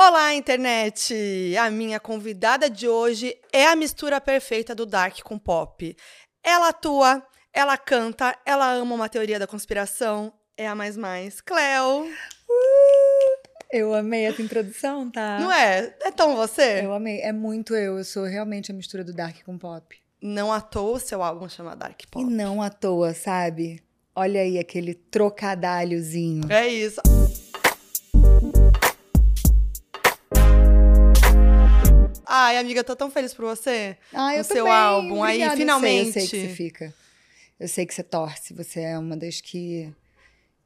Olá, internet! A minha convidada de hoje é a mistura perfeita do dark com pop. Ela atua, ela canta, ela ama uma teoria da conspiração. É a mais mais. Cleo! Uh, eu amei essa introdução, tá? Não é? É tão você? Eu amei. É muito eu. Eu sou realmente a mistura do dark com pop. Não à toa o seu álbum chama Dark Pop. E não à toa, sabe? Olha aí aquele trocadalhozinho. É isso. Ai, amiga, tô tão feliz por você. Ah, eu no seu álbum. Obrigada, Aí, finalmente. Eu sei, eu sei que você fica. Eu sei que você torce. Você é uma das que,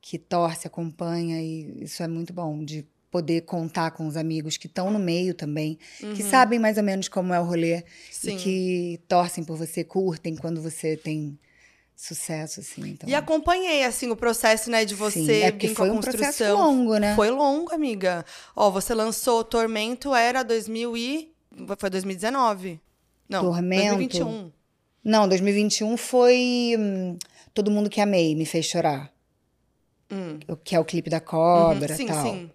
que torce, acompanha. E isso é muito bom, de poder contar com os amigos que estão no meio também, uhum. que sabem mais ou menos como é o rolê. Sim. E que torcem por você, curtem quando você tem sucesso, assim. Então. E acompanhei, assim, o processo, né, de você Sim, é porque vir foi com a um construção. processo longo, né? Foi longo, amiga. Ó, você lançou Tormento, era 2000 e... Foi 2019. Não, Tormento? 2021. Não, 2021 foi hum, Todo Mundo Que Amei, Me Fez Chorar. Hum. Que é o clipe da cobra Uhum, Sim, tal. sim.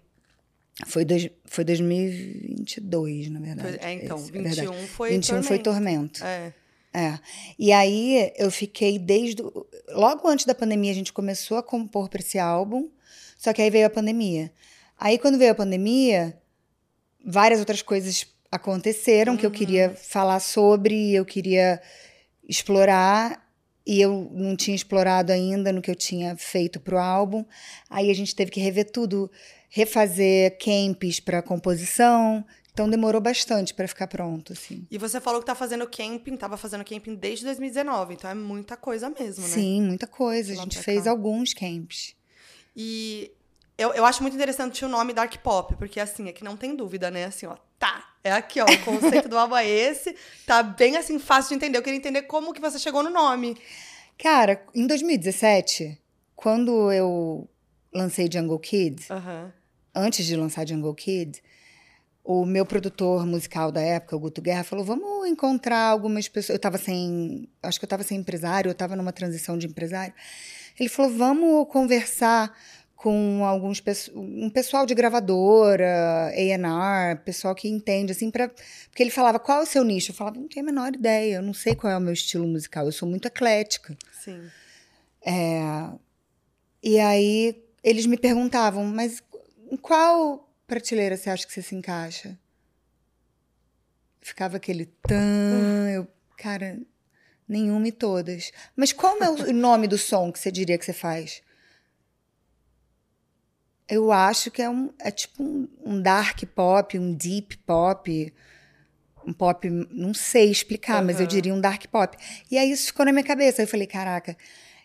Foi, dois, foi 2022, na verdade. Foi- é, então, Esse, 21 verdade. foi 21 foi Tormento. Tormento. É. É. E aí eu fiquei desde. Logo antes da pandemia, a gente começou a compor para esse álbum, só que aí veio a pandemia. Aí, quando veio a pandemia, várias outras coisas aconteceram que eu queria falar sobre, eu queria explorar. E eu não tinha explorado ainda no que eu tinha feito pro álbum. Aí a gente teve que rever tudo, refazer camps para composição. Então demorou bastante para ficar pronto, assim. E você falou que tá fazendo camping, tava fazendo camping desde 2019, então é muita coisa mesmo, né? Sim, muita coisa. A gente fez cá. alguns camps. E eu, eu acho muito interessante o nome Dark Pop, porque assim, aqui não tem dúvida, né? Assim, ó, tá. É aqui, ó, o conceito do álbum é esse. Tá bem assim, fácil de entender. Eu queria entender como que você chegou no nome. Cara, em 2017, quando eu lancei Jungle Kid, Aham. antes de lançar Jungle Kid, o meu produtor musical da época, o Guto Guerra, falou: vamos encontrar algumas pessoas. Eu tava sem. Acho que eu tava sem empresário, eu tava numa transição de empresário. Ele falou: vamos conversar com alguns um pessoal de gravadora, A&R, pessoal que entende assim para porque ele falava qual é o seu nicho, eu falava não tenho a menor ideia, eu não sei qual é o meu estilo musical, eu sou muito eclética. Sim. É, E aí eles me perguntavam, mas em qual prateleira você acha que você se encaixa? Ficava aquele tan, eu, cara, nenhuma e todas. Mas qual é o nome do som que você diria que você faz? Eu acho que é um é tipo um, um dark pop, um deep pop, um pop, não sei explicar, mas eu diria um dark pop. E aí isso ficou na minha cabeça. Eu falei, caraca,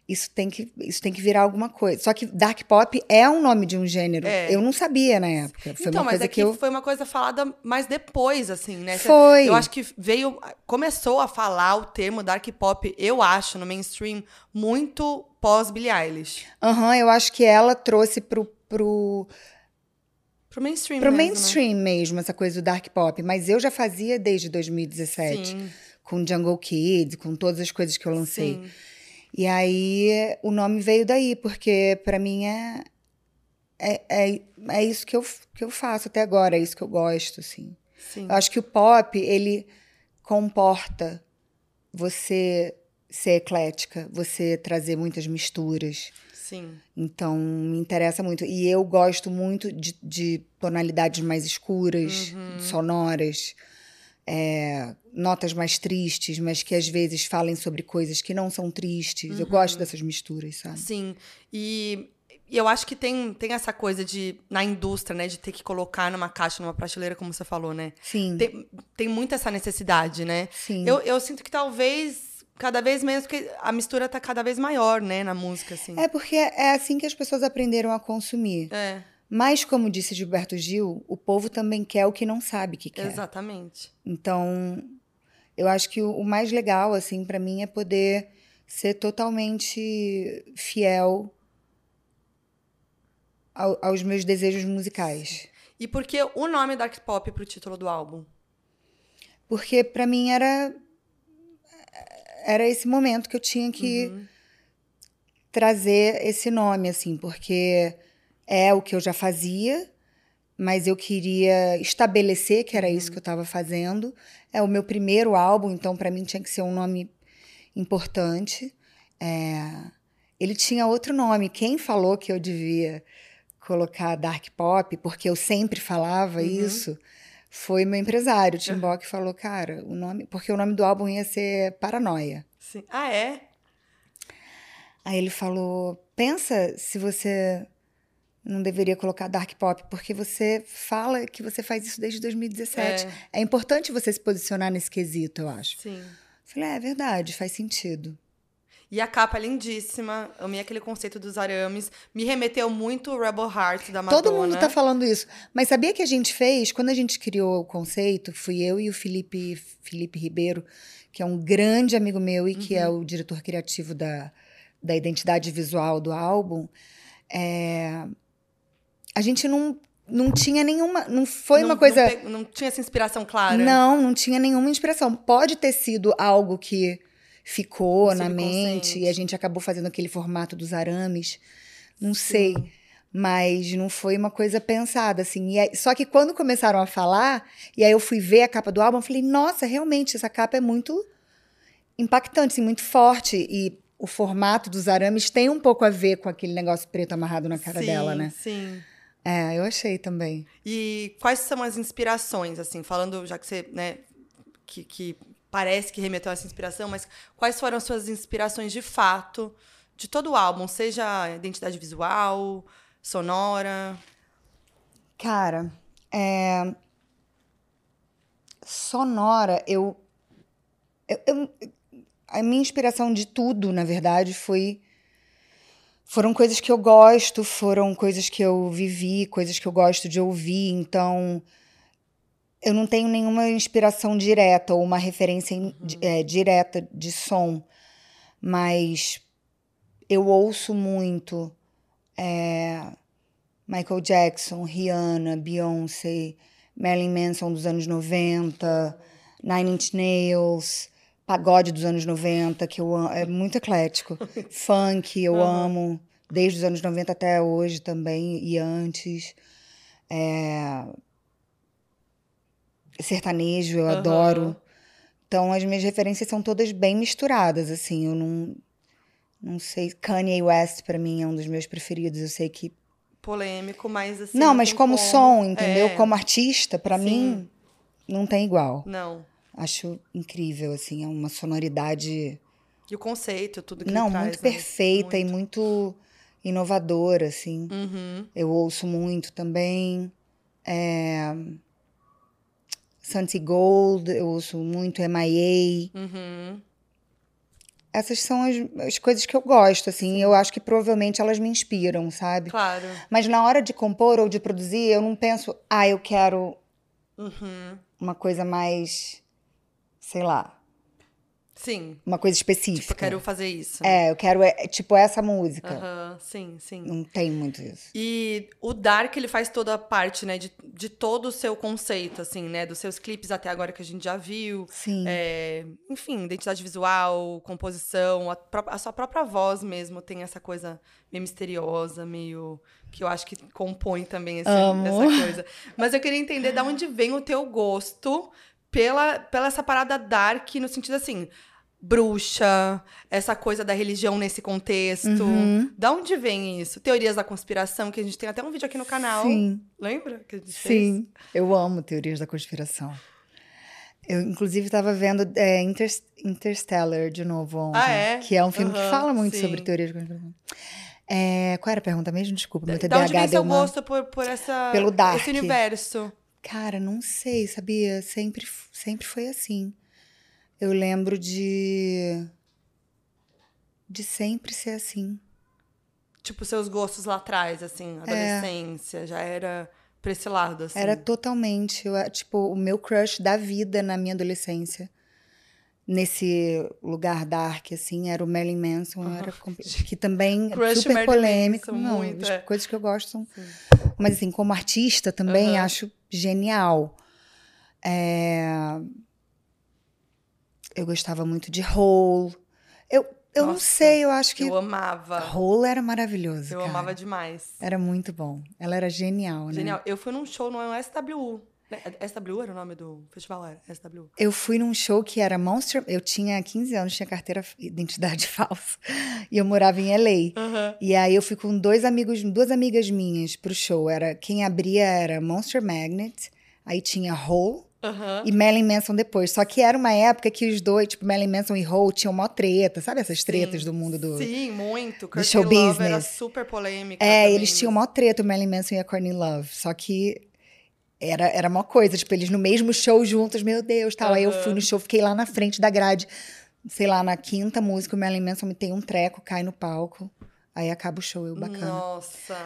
isso tem que isso tem que virar alguma coisa. Só que dark pop é um nome de um gênero. É. Eu não sabia na época. Foi então, uma mas coisa é que que eu foi uma coisa falada mais depois, assim, né? Foi. Eu acho que veio. Começou a falar o termo Dark Pop, eu acho, no mainstream, muito pós Billie Eilish. Aham, eu acho que ela trouxe pro pro Pro mainstream. pro mesmo, né? mainstream mesmo essa coisa do dark pop, mas eu já fazia desde 2017 Sim, com Jungle Kid, com todas as coisas que eu lancei. sim. E aí o nome veio daí, porque pra mim é, é, é, é isso que eu, que eu faço até agora, é isso que eu gosto, assim. sim. Eu acho que o pop, ele comporta você ser eclética, você trazer muitas misturas. Sim. Então, me interessa muito. E eu gosto muito de, de tonalidades mais escuras, sonoras, é, notas mais tristes, mas que às vezes falem sobre coisas que não são tristes. Eu gosto dessas misturas, sabe? Sim. E, e eu acho que tem, tem essa coisa de, na indústria, né, de ter que colocar numa caixa, numa prateleira, como você falou, né? Sim. Tem, tem muito essa necessidade, né? Sim. Eu, eu sinto que talvez cada vez menos, porque a mistura tá cada vez maior, né, na música, assim. É porque é assim que as pessoas aprenderam a consumir. É, Mas, como disse Gilberto Gil, o povo também quer o que não sabe que quer. exatamente. Então, eu acho que o, mais legal, assim, pra mim é poder ser totalmente fiel ao- aos meus desejos musicais. E por que o nome Dark Pop pro título do álbum? Porque pra mim era era esse momento que eu tinha que trazer esse nome assim, porque é o que eu já fazia, mas eu queria estabelecer que era isso que eu estava fazendo. É o meu primeiro álbum, então para mim tinha que ser um nome importante. É, ele tinha outro nome. Quem falou que eu devia colocar dark pop, porque eu sempre falava uhum. isso, foi meu empresário, o Tim Bock, falou, cara, o nome, porque o nome do álbum ia ser Paranoia. Sim. Ah, é? Aí ele falou, pensa se você não deveria colocar dark pop, porque você fala que você faz isso desde 2017. É, é importante você se posicionar nesse quesito, eu acho. Sim. Falei, é, é verdade, faz sentido. E a capa é lindíssima. Amei aquele conceito dos arames. Me remeteu muito o Rebel Heart da Madonna. Todo mundo tá falando isso. Mas sabia que a gente fez, quando a gente criou o conceito, fui eu e o Felipe, Felipe Ribeiro, que é um grande amigo meu e uhum. que é uhum. o diretor criativo da, da identidade visual do álbum. É, a gente não não tinha nenhuma. Não foi não, uma coisa. Não, não, tinha essa inspiração clara. Não, não tinha nenhuma inspiração. Pode ter sido algo que ficou na mente e a gente acabou fazendo aquele formato dos arames. Não Sim. sei. Mas não foi uma coisa pensada, assim. Aí, só que quando começaram a falar, e aí eu fui ver a capa do álbum, eu falei, nossa, realmente, essa capa é muito impactante, assim, muito forte. E o formato dos arames tem um pouco a ver com aquele negócio preto amarrado na cara sim, dela, né? Sim. É, eu achei também. E quais são as inspirações, assim, falando, já que você, né, que, que parece que remeteu a essa inspiração, mas quais foram as suas inspirações de fato de todo o álbum, seja identidade visual, sonora? Cara, é... sonora, eu, eu, eu, a minha inspiração de tudo, na verdade, foi foram coisas que eu gosto, foram coisas que eu vivi, coisas que eu gosto de ouvir. Então, eu não tenho nenhuma inspiração direta ou uma referência uhum. é, direta de som, mas eu ouço muito é, Michael Jackson, Rihanna, Beyoncé, Marilyn Manson dos anos 90, Nine Inch Nails pagode dos anos 90, que eu amo, é muito eclético. Funk, eu uhum. amo, desde os anos 90 até hoje também, e antes. É... Sertanejo, eu uhum. adoro. Então, as minhas referências são todas bem misturadas, assim, eu não... Não sei, Kanye West para mim é um dos meus preferidos. Eu sei que polêmico, mas assim. Não, mas como, como, som, entendeu? É. Como artista, para mim não tem igual. Não. Acho incrível, assim, é uma sonoridade. E o conceito, tudo que Não, traz, muito né? perfeita muito. e muito inovadora, assim. Uhum. Eu ouço muito também. É... Santi Gold, eu ouço muito MIA. Uhum. Essas são as, as, coisas que eu gosto, assim. Eu acho que provavelmente elas me inspiram, sabe? Claro. Mas na hora de compor ou de produzir, eu não penso, ah, eu quero uhum. uma coisa mais sei lá. Sim. Uma coisa específica. Tipo, eu quero fazer isso. É, eu quero, é, tipo, essa música. Uhum, sim, sim. Não tem muito isso. E o Dark, ele faz toda a parte, né, de, de todo o seu conceito, assim, né, dos seus clipes até agora que a gente já viu. Sim. É, enfim, identidade visual, composição, a, a, sua própria voz mesmo tem essa coisa meio misteriosa, meio... que eu acho que compõe também esse, essa coisa. Mas eu queria entender de onde vem o teu gosto pela, pela essa parada dark, no sentido assim, bruxa, essa coisa da religião nesse contexto. Uhum. Da onde vem isso? Teorias da conspiração, que a gente tem até um vídeo aqui no canal. Sim. Lembra que a gente Sim, fez? eu amo teorias da conspiração. Eu, inclusive, estava vendo é, Inter Interstellar de novo ontem. Ah, é? Que é um filme uhum, que fala muito sim. sobre teorias da conspiração. É, qual era a pergunta mesmo? Desculpa, meu TDAH Da onde vem seu uma... gosto por, por essa, Pelo dark. esse universo? Cara, não sei, sabia? Sempre, sempre foi assim. Eu lembro de. de sempre ser assim. Tipo, seus gostos lá atrás, assim, é. adolescência, é. já era pra esse lado, assim. Era totalmente. Eu, tipo, o meu crush da vida na minha adolescência. Nesse lugar dark, assim, era o Marilyn Manson, era que também é super Marilyn polêmico. Manson, não, muito, é. coisas que eu gosto são. Sim. Mas, assim, como artista também uhum. acho genial. É... Eu gostava muito de Hole. Eu, Eu não Nossa, sei, eu acho que Eu amava. Hole era maravilhoso. Eu cara. amava demais. Era muito bom. Ela era genial, né? Genial. Eu fui num show no SWU. Né? SWU era o nome do festival? Era SWU. Eu fui num show que era Monster. Eu tinha 15 anos, tinha carteira identidade falsa. E eu morava em LA. Aham. E aí eu fui com dois amigos, duas amigas minhas pro show. Era quem abria era Monster Magnet, aí tinha Hole Aham. e Marilyn Manson depois. Só que era uma época que os dois, tipo Marilyn Manson e Hole, tinham mó treta, sabe essas tretas Sim. do mundo do Sim, muito. Courtney show Love Era business. super polêmica. É, também, eles tinham né? mó treta, o Marilyn Manson e a Courtney Love. Só que era, era uma coisa, tipo, eles no mesmo show juntos, meu Deus, tal. Aí eu fui no show, fiquei lá na frente da grade. Sei lá, na quinta música, o Marilyn Manson me tem um treco, cai no palco. Aí acaba o show, eu bacana. Nossa.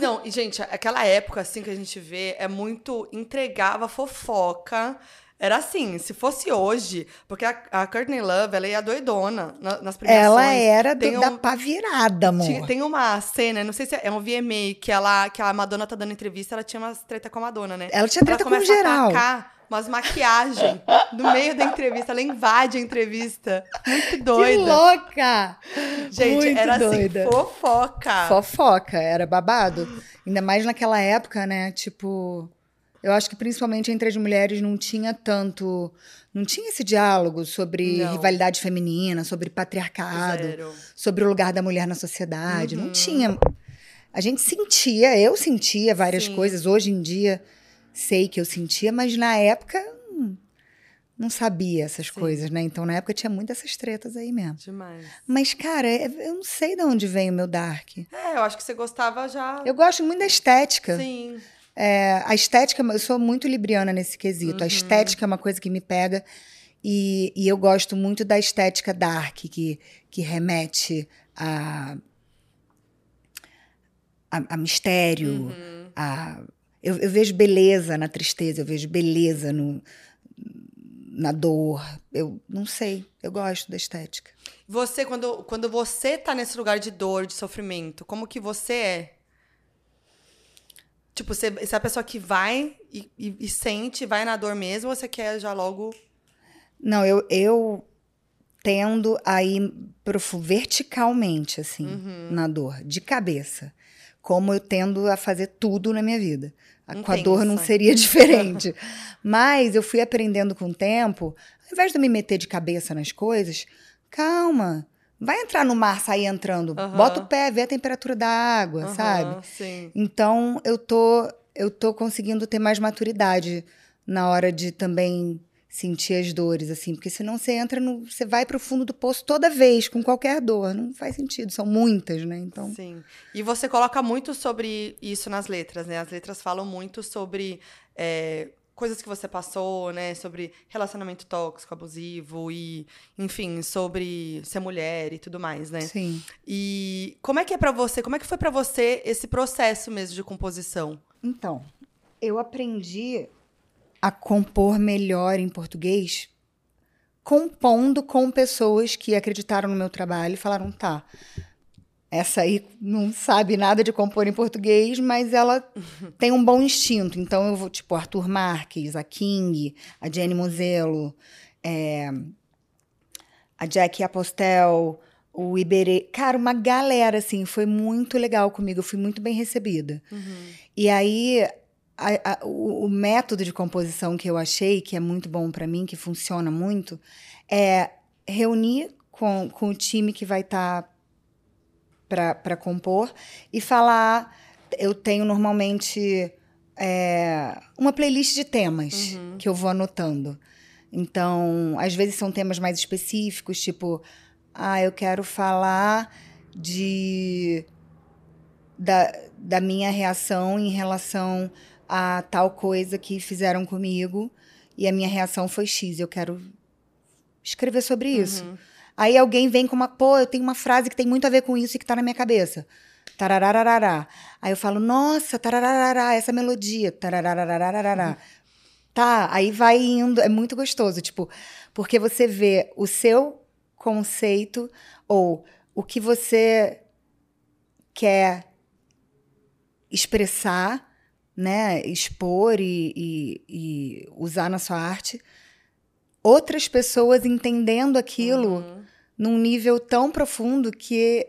Não, e gente, aquela época assim que a gente vê é muito entregava fofoca. Era assim, se fosse hoje, porque a, a Courtney Love, ela ia doidona na- nas premiações. Ela era do- Tem da um- pá virada, amor. Tinha- tem uma cena, não sei se é um VMA, que, ela, que a Madonna tá dando entrevista, ela tinha umas treta com a Madonna, né? Ela tinha treta ela com geral. a tacar umas maquiagens no meio da entrevista, ela invade a entrevista. Muito Que doida. louca! Gente, Muito era doida. assim, fofoca. Fofoca, era babado. Ainda mais naquela época, né? Tipo, eu acho que principalmente entre as mulheres não tinha tanto. Não tinha esse diálogo sobre Não. rivalidade feminina, sobre patriarcado, Zero. sobre o lugar da mulher na sociedade. Não Uhum. tinha. A gente sentia, eu sentia várias Sim. coisas. Hoje em dia, sei que eu sentia, mas na época. hum, Não sabia essas Sim. coisas, né? Então, na época, tinha muitas essas tretas aí mesmo. Demais. Mas, cara, é- eu não sei de onde vem o meu dark. É, eu acho que você gostava já. Eu gosto muito da estética. Sim. É, a estética, eu sou muito libriana nesse quesito. Uhum. A estética é uma coisa que me pega. E, e eu gosto muito da estética dark, que, que remete a, a, a mistério, Uhum. a. Eu, eu vejo beleza na tristeza, eu vejo beleza no, na dor. Eu não sei, eu gosto da estética. Você, quando, quando você tá nesse lugar de dor, de sofrimento, como que você é? Tipo, você, você é a pessoa que vai e, e- e sente, vai na dor mesmo, ou você quer já logo. Não, eu, eu tendo a ir verticalmente, assim, Uhum. na dor, de cabeça. Como eu tendo a fazer tudo na minha vida. A- Com a dor não seria diferente. Mas eu fui aprendendo com o tempo, ao invés de eu me meter de cabeça nas coisas, calma. Vai entrar no mar, sair entrando. Aham. Bota o pé, vê a temperatura da água, Aham, sabe? Sim. Então, eu tô, eu tô conseguindo ter mais maturidade na hora de também sentir as dores, assim. Porque senão você entra no... Você vai pro fundo do poço toda vez, com qualquer dor. Não faz sentido, são muitas, né? Então... Sim. E você coloca muito sobre isso nas letras, né? As letras falam muito sobre é, coisas que você passou, né? Sobre relacionamento tóxico, abusivo e, enfim, sobre ser mulher e tudo mais, né? Sim. E como é que é pra você? Como é que foi pra você esse processo mesmo de composição? Então, eu aprendi a compor melhor em português compondo com pessoas que acreditaram no meu trabalho e falaram, tá, essa aí não sabe nada de compor em português, mas ela tem um bom instinto. Então eu vou, tipo, Arthur Marques, a King, a Jenny Mozelo, é, a Jackie Apostel, o Iberê. Cara, uma galera, assim, foi muito legal comigo. Eu fui muito bem recebida. E aí, a- a- o, o método de composição que eu achei, que é muito bom pra mim, que funciona muito, é reunir com, com o time que vai estar para compor e falar. Eu tenho normalmente é, uma playlist de temas Uhum. que eu vou anotando. Então, às vezes são temas mais específicos, tipo, ah, eu quero falar de da, da minha reação em relação a tal coisa que fizeram comigo e a minha reação foi X. Eu quero escrever sobre isso. Uhum. Aí alguém vem com uma, pô, eu tenho uma frase que tem muito a ver com isso e que tá na minha cabeça. Tararararará. Aí eu falo, nossa, tarararará, essa melodia. Tarararararará. Tá, aí vai indo, é muito gostoso, tipo, porque você vê o seu conceito ou o que você quer expressar, né, expor e, e- e usar na sua arte, outras pessoas entendendo aquilo Uhum. Num nível tão profundo que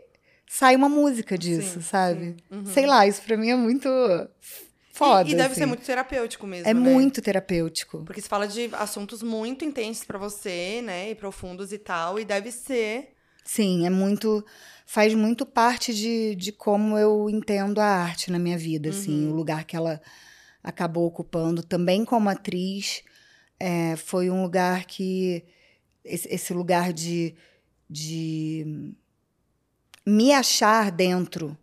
sai uma música disso, Sim, sabe? sim. Uhum. Sei lá, isso pra mim é muito foda. E, e deve assim. ser muito terapêutico mesmo, É né? muito terapêutico. Porque você fala de assuntos muito intensos pra você, né? E profundos e tal. E deve ser. Sim, é muito. Faz muito parte de, de como eu entendo a arte na minha vida, assim, Uhum. o lugar que ela acabou ocupando. Também como atriz, é, foi um lugar que. Esse, esse lugar de, de me achar dentro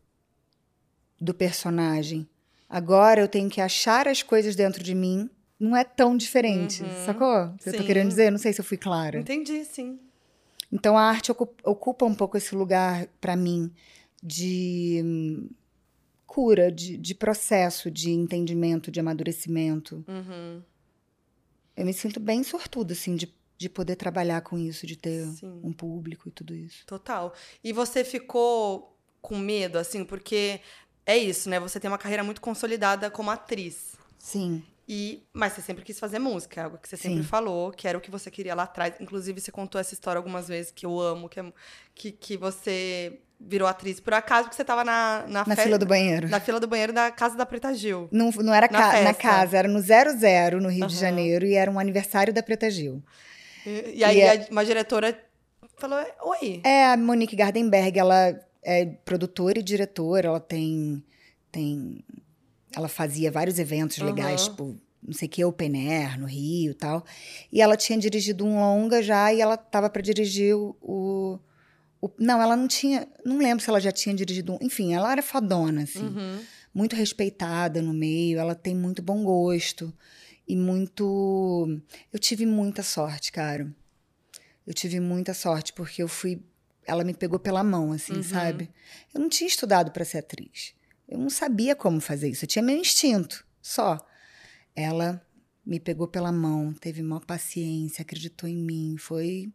do personagem. Agora eu tenho que achar as coisas dentro de mim. Não é tão diferente, Uhum. sacou? Eu tô querendo dizer? Não sei se eu fui clara. Entendi, sim. Então a arte ocu- ocupa um pouco esse lugar para mim de hum, cura, de, de processo, de entendimento, de amadurecimento. Uhum. Eu me sinto bem sortuda, assim, de, de poder trabalhar com isso, de ter Sim. um público e tudo isso. Total. E você ficou com medo, assim, porque é isso, né? Você tem uma carreira muito consolidada como atriz. Sim. E, mas você sempre quis fazer música, é algo que você sempre Sim. falou, que era o que você queria lá atrás. Inclusive, você contou essa história algumas vezes que eu amo, que, é- que, que você virou atriz por acaso, porque você tava na, na, Na fe- fila do banheiro. na fila do banheiro da casa da Preta Gil. Não, não era Na ca- na casa, era no 00, no Rio de Aham. Janeiro, e era um aniversário da Preta Gil. E, e aí E a- uma diretora falou: Oi. É, a Monique Gardenberg, ela é produtora e diretora, ela tem. tem ela fazia vários eventos legais, Aham. tipo, não sei o que, Open Air no Rio e tal. E ela tinha dirigido um longa já e ela tava para dirigir o, o- o- Não, ela não tinha. Não lembro se ela já tinha dirigido um. Enfim, ela era fodona, assim. Uhum. Muito respeitada no meio, ela tem muito bom gosto. E muito. Eu tive muita sorte, cara. Eu tive muita sorte, porque eu fui. Ela me pegou pela mão, assim, Uhum. sabe? Eu não tinha estudado para ser atriz. Eu não sabia como fazer isso. Eu tinha meu instinto, só. Ela me pegou pela mão, teve uma paciência, acreditou em mim. Foi.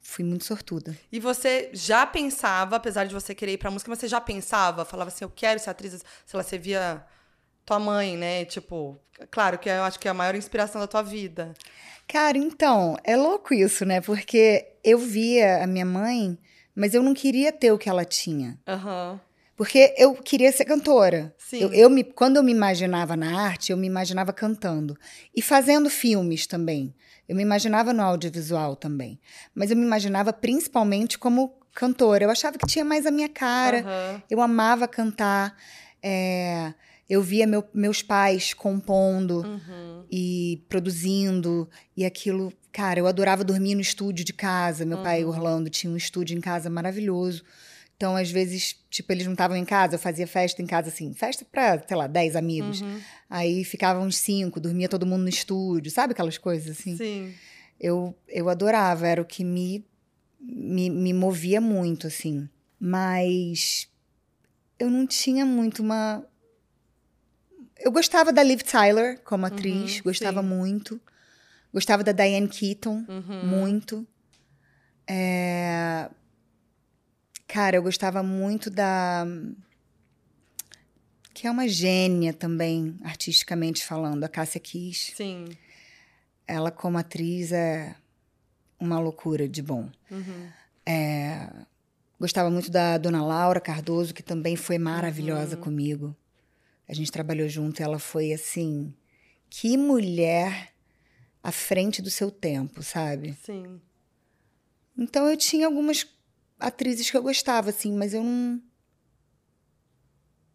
Fui muito sortuda. E você já pensava, apesar de você querer ir pra música, mas você já pensava, falava assim, eu quero ser atriz, sei lá, você via tua mãe, né? Tipo, claro que eu acho que é a maior inspiração da tua vida. Cara, então, é louco isso, né? Porque eu via a minha mãe, mas eu não queria ter o que ela tinha. Aham. Porque eu queria ser cantora. Sim. Eu, eu me, quando eu me imaginava na arte, eu me imaginava cantando. E fazendo filmes também. Eu me imaginava no audiovisual também. Mas eu me imaginava principalmente como cantora. Eu achava que tinha mais a minha cara. Aham. Eu amava cantar. é, eu via meu- meus pais compondo Uhum. e produzindo. E aquilo, cara, eu adorava dormir no estúdio de casa. Meu pai, Uhum. Orlando, tinha um estúdio em casa maravilhoso. Então, às vezes, tipo, eles não estavam em casa, eu fazia festa em casa, assim, festa pra, sei lá, 10 amigos. Uhum. Aí ficavam uns cinco, dormia todo mundo no estúdio, sabe aquelas coisas assim? Sim. Eu, eu adorava, era o que me, me, me movia muito, assim. Mas eu não tinha muito uma. Eu gostava da Liv Tyler como atriz, Uhum, gostava sim. muito. Gostava da Diane Keaton, Uhum. muito. É, Cara, eu gostava muito da. Que é uma gênia também, artisticamente falando, a Cássia Kiss. Sim. Ela, como atriz, é uma loucura de bom. Uhum. É, Gostava muito da Dona Laura Cardoso, que também foi Uhum. maravilhosa comigo. A gente trabalhou junto, ela foi assim. Que mulher à frente do seu tempo, sabe? Sim. Então eu tinha algumas atrizes que eu gostava, assim, mas eu não.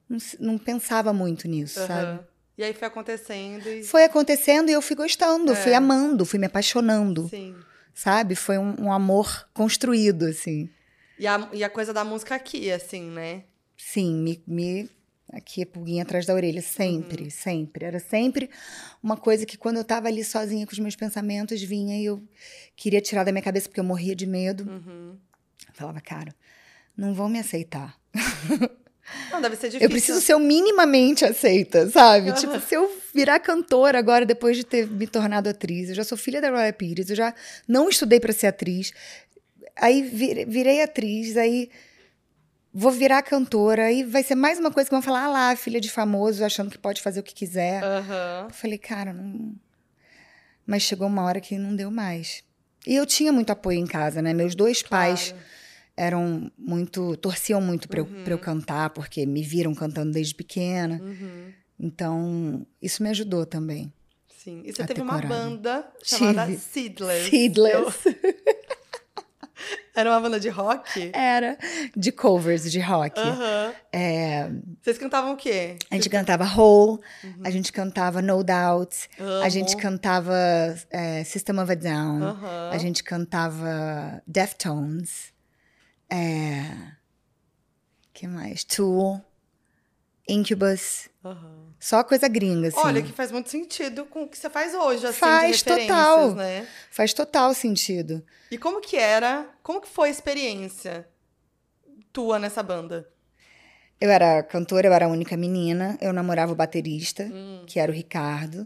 Não, não pensava muito nisso, sabe? Aham. E aí foi acontecendo e. Foi acontecendo e eu fui gostando, fui É. amando, fui me apaixonando, Sim. sabe? Foi um, um amor construído, assim. E a, e a coisa da música aqui, assim, né? Sim, me, me aqui a pulguinha atrás da orelha, sempre, Uhum. sempre. Era sempre uma coisa que quando eu tava ali sozinha com os meus pensamentos, vinha e eu queria tirar da minha cabeça porque eu morria de medo. Uhum. Eu falava, cara, não vão me aceitar. Não, deve ser difícil. Eu preciso ser minimamente aceita, sabe? Aham. Tipo, se eu virar cantora agora, depois de ter me tornado atriz, eu já sou filha da Roya Pires, eu já não estudei para ser atriz. Aí vir- virei atriz, aí vou virar cantora, aí vai ser mais uma coisa que vão falar, ah lá, filha de famoso, achando que pode fazer o que quiser. Aham. Eu falei, cara, não. Mas chegou uma hora que não deu mais. E eu tinha muito apoio em casa, né? Meus dois pais Claro. eram muito. torciam muito pra, eu, Uhum. pra eu cantar, porque me viram cantando desde pequena. Uhum. Então, isso me ajudou também. Sim. E você teve uma banda chamada Tive. Seedless. Seedless. Eu- Era uma banda de rock? Era de covers de rock. Aham. É, Vocês cantavam o quê? a gente cantava Hole, Uhum. a gente cantava No Doubt, a Amo. gente cantava é, System of a Down, a gente cantava Deftones, é, que mais? Tool, Incubus, Aham. só coisa gringa, assim. Olha, que faz muito sentido com o que você faz hoje, assim, Faz, total. né? Faz total sentido. E como que era, como que foi a experiência tua nessa banda? Eu era cantora, eu era a única menina, eu namorava o baterista, Hum. que era o Ricardo.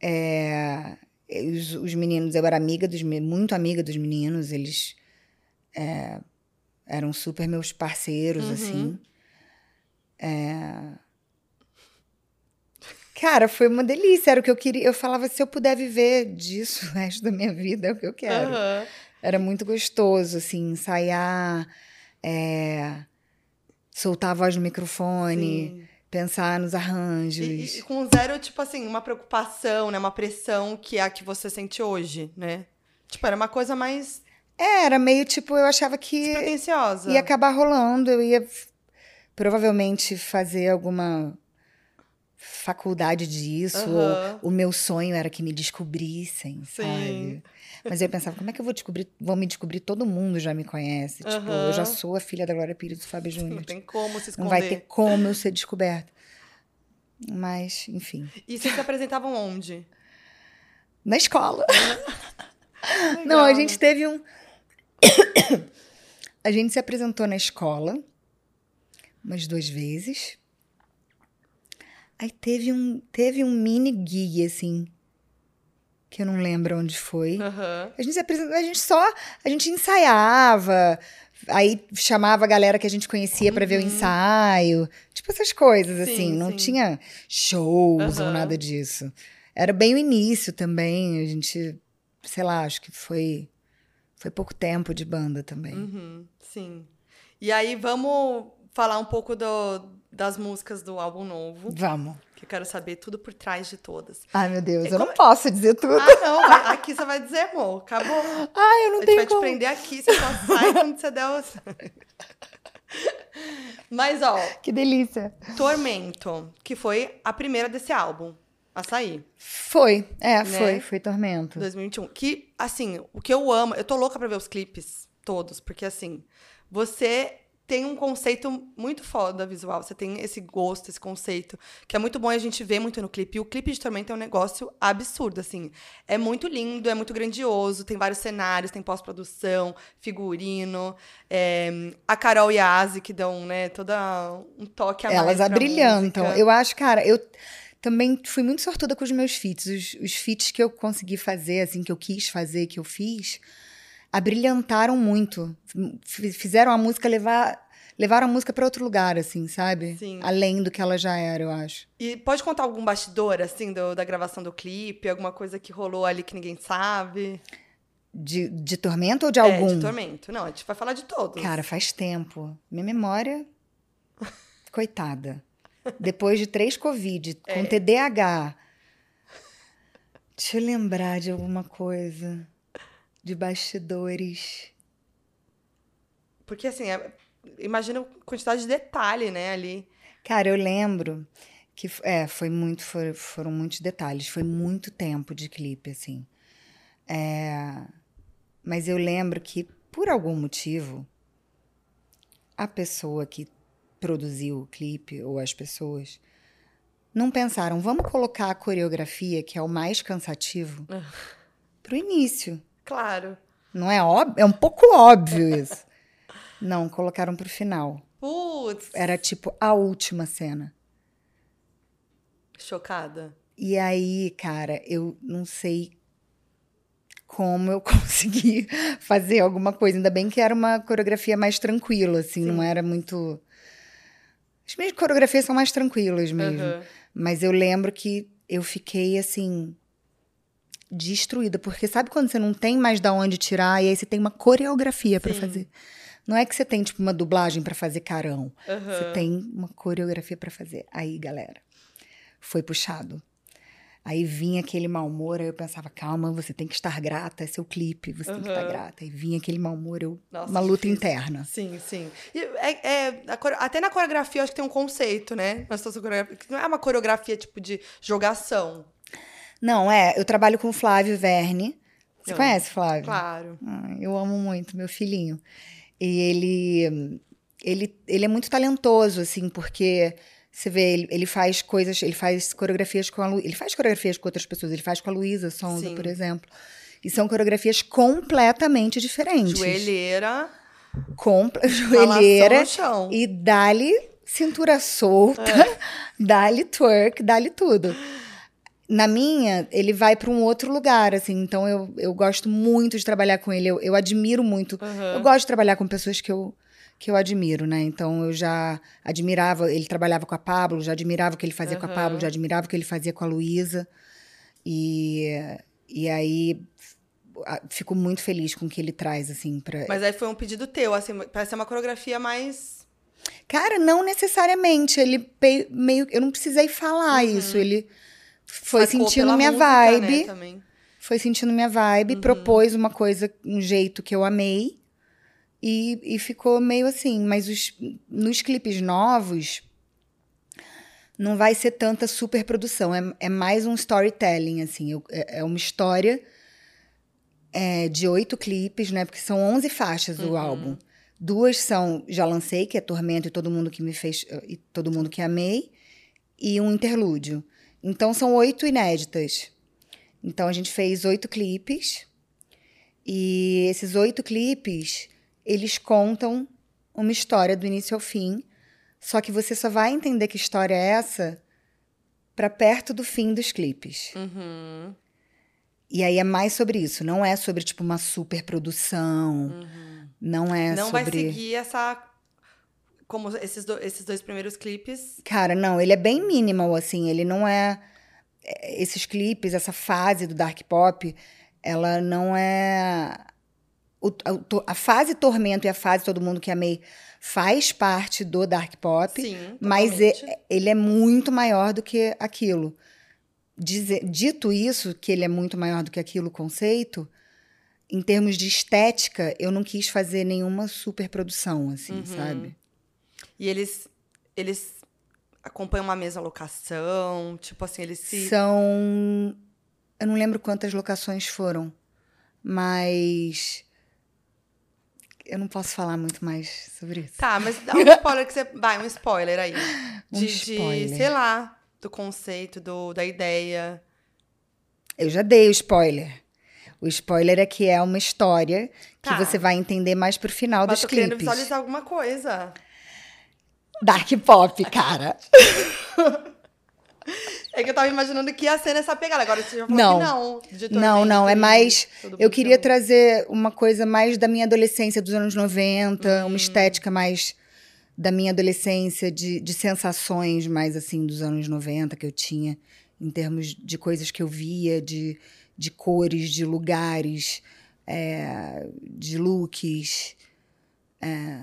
É, os, os meninos, eu era amiga dos muito amiga dos meninos, eles é, eram super meus parceiros, Uhum. assim. É, Cara, foi uma delícia, era o que eu queria. Eu falava, se eu puder viver disso o resto da minha vida, é o que eu quero. Aham. Era muito gostoso, assim, ensaiar, é, soltar a voz no microfone, Sim. pensar nos arranjos. E, e com zero, tipo assim, uma preocupação, né? Uma pressão que é a que você sente hoje, né? Tipo, era uma coisa mais É, era meio tipo, eu achava que despretensiosa. ia acabar rolando, eu ia provavelmente fazer alguma faculdade disso, ou o meu sonho era que me descobrissem, Sim. sabe? Mas eu pensava, como é que eu vou descobrir? Vão me descobrir, todo mundo já me conhece. Tipo, eu já sou a filha da Glória Pires e do Fábio Júnior. Não tem como se esconder. Não vai ter como eu ser descoberta. Mas, enfim. E vocês se apresentavam onde? Na escola. Legal, Não, a gente teve um. a gente se apresentou na escola umas duas vezes. Aí teve um, teve um mini gig, assim, que eu não lembro onde foi. Aham. A gente se apresentou, a gente só, a gente ensaiava, aí chamava a galera que a gente conhecia pra ver o ensaio, tipo essas coisas Uhum. Sim, assim, não sim. tinha shows ou Aham. nada disso. Era bem o início também, a gente, sei lá, acho que foi foi pouco tempo de banda também. Uhum, sim. E aí, vamos falar um pouco do, das músicas do álbum novo, Vamos. que eu quero saber tudo por trás de todas. Ai, meu Deus, É eu não como- posso dizer tudo. Ah, não, aqui você vai dizer, amor, acabou. Ai, eu não a gente tenho vai te como. prender aqui, você só sai quando você der o... Mas, ó, Que delícia. Tormento, que foi a primeira desse álbum a sair, Foi, é, Né? foi, foi Tormento. 2021. Que, assim, o que eu amo, eu tô louca pra ver os clipes todos, porque, assim, você tem um conceito muito foda visual, você tem esse gosto, esse conceito, que é muito bom e a gente vê muito no clipe. E o clipe de Tormento é um negócio absurdo, assim. É muito lindo, é muito grandioso, tem vários cenários, tem pós-produção, figurino. é, a Carol e a Asi que dão, né, toda um toque a mais Elas abrilhantam. música. Eu acho, cara, eu também fui muito sortuda com os meus feats. Os, os feats que eu consegui fazer, assim, que eu quis fazer, que eu fiz, abrilhantaram muito. Fizeram a música levar. Levaram a música pra outro lugar, assim, sabe? Sim. Além do que ela já era, eu acho. E pode contar algum bastidor, assim, do- da gravação do clipe? Alguma coisa que rolou ali que ninguém sabe? De, de tormento ou de É, algum? de tormento. Não, a gente vai falar de todos. Cara, faz tempo. Minha memória. Coitada. Depois de três Covid, com É. TDAH. Deixa eu lembrar de alguma coisa. De bastidores. Porque, assim, é- imagina a quantidade de detalhe, né, ali. Cara, eu lembro que é, foi muito, foi- foram muitos detalhes, foi muito tempo de clipe, assim. É, mas eu lembro que, por algum motivo, a pessoa que produziu o clipe, ou as pessoas, não pensaram, vamos colocar a coreografia, que é o mais cansativo, pro início. Claro. Não é óbvio? É um pouco óbvio isso. Não, colocaram pro final. Putz, Era tipo a última cena. chocada. E aí, cara, eu não sei como eu consegui fazer alguma coisa. Ainda bem que era uma coreografia mais tranquila, assim, não era muito. As minhas coreografias são mais tranquilas mesmo. Aham. Mas eu lembro que eu fiquei assim. destruída, porque sabe quando você não tem mais da onde tirar e aí você tem uma coreografia para Sim. fazer. Não é que você tem tipo uma dublagem para fazer carão. Você Aham. tem uma coreografia para fazer. Aí, galera, foi puxado. Aí vinha aquele mau humor, aí eu pensava, calma, você tem que estar grata, é seu clipe, você tem que estar grata. Aí vinha aquele mau humor, eu, Nossa, uma luta difícil. interna. Sim, sim. E é, é- até na coreografia eu acho que tem um conceito, né? Não é uma coreografia tipo de jogação. Não, é, eu trabalho com o Flávio Verne. Você Não. conhece o Flávio? Claro. Ai, eu amo muito, meu filhinho. E ele, ele, ele é muito talentoso, assim, porque você vê, ele, ele faz coisas, ele faz coreografias com a Lu, ele faz coreografias com outras pessoas, ele faz com a Luísa Sonza, Sim. por exemplo. E são coreografias completamente diferentes. Joelheira, Compla, balação joelheira e dá-lhe cintura solta, É. dá-lhe twerk, dá-lhe tudo. Na minha, ele vai para um outro lugar, assim, então eu, eu gosto muito de trabalhar com ele, eu, eu admiro muito. Aham. Eu gosto de trabalhar com pessoas que eu, que eu admiro, né? Então eu já admirava, ele trabalhava com a Pablo, já admirava o que ele fazia com a. Pablo, já admirava o que ele fazia com a Luísa. E, e aí fico muito feliz com o que ele traz, assim, pra, Mas aí foi um pedido teu, assim, pra ser uma coreografia mais. Cara, não necessariamente. Ele meio. Eu não precisei falar isso. Ele foi sentindo minha música, vibe. Né, também. Foi sentindo minha vibe, propôs uma coisa, um jeito que eu amei. E, e ficou meio assim. Mas os, nos clipes novos. Não vai ser tanta superprodução. É, é mais um storytelling, assim. Eu- é, é uma história é, de oito clipes, né? Porque são 11 faixas o álbum. Duas são Já Lancei, que é Tormento e Todo Mundo que me fez... E Todo Mundo que Amei. E um interlúdio. Então, são oito inéditas. Então, a gente fez oito clipes. E esses oito clipes, eles contam uma história do início ao fim. Só que você só vai entender que história é essa para perto do fim dos clipes. Uhum. E aí é mais sobre isso. Não é sobre, tipo, uma super produção. Não é não sobre... vai seguir essa. Como esses, do- esses dois primeiros clipes. Cara, não, ele é bem minimal, assim. Ele não é. é, Esses clipes, essa fase do dark pop, ela não é. o- a, a fase Tormento e a fase Todo Mundo que Amei faz parte do dark pop, Sim. mas e- totalmente. ele é muito maior do que aquilo. Dizer- dito isso, que ele é muito maior do que aquilo, o conceito, em termos de estética, eu não quis fazer nenhuma superprodução, assim, Uhum. sabe? E eles. Eles acompanham uma mesma locação. Tipo assim, eles se. São. Eu não lembro quantas locações foram, mas. Eu não posso falar muito mais sobre isso. Tá, mas dá um spoiler que você. Vai, um spoiler aí. Um De, de, spoiler. sei lá, do conceito, do, da ideia. Eu já dei o spoiler. O spoiler é que é uma história que Tá. você vai entender mais pro final Mas dos tô querendo clipes. visualizar alguma coisa. Dark pop, cara. É que eu tava imaginando que ia ser nessa pegada. Agora você já falou Não. que não. de Não, não, é mais. Eu queria ama. trazer uma coisa mais da minha adolescência dos anos 90, Hum. uma estética mais da minha adolescência, de, de sensações mais assim dos anos 90 que eu tinha, em termos de coisas que eu via, de, de cores, de lugares, é, de looks. É,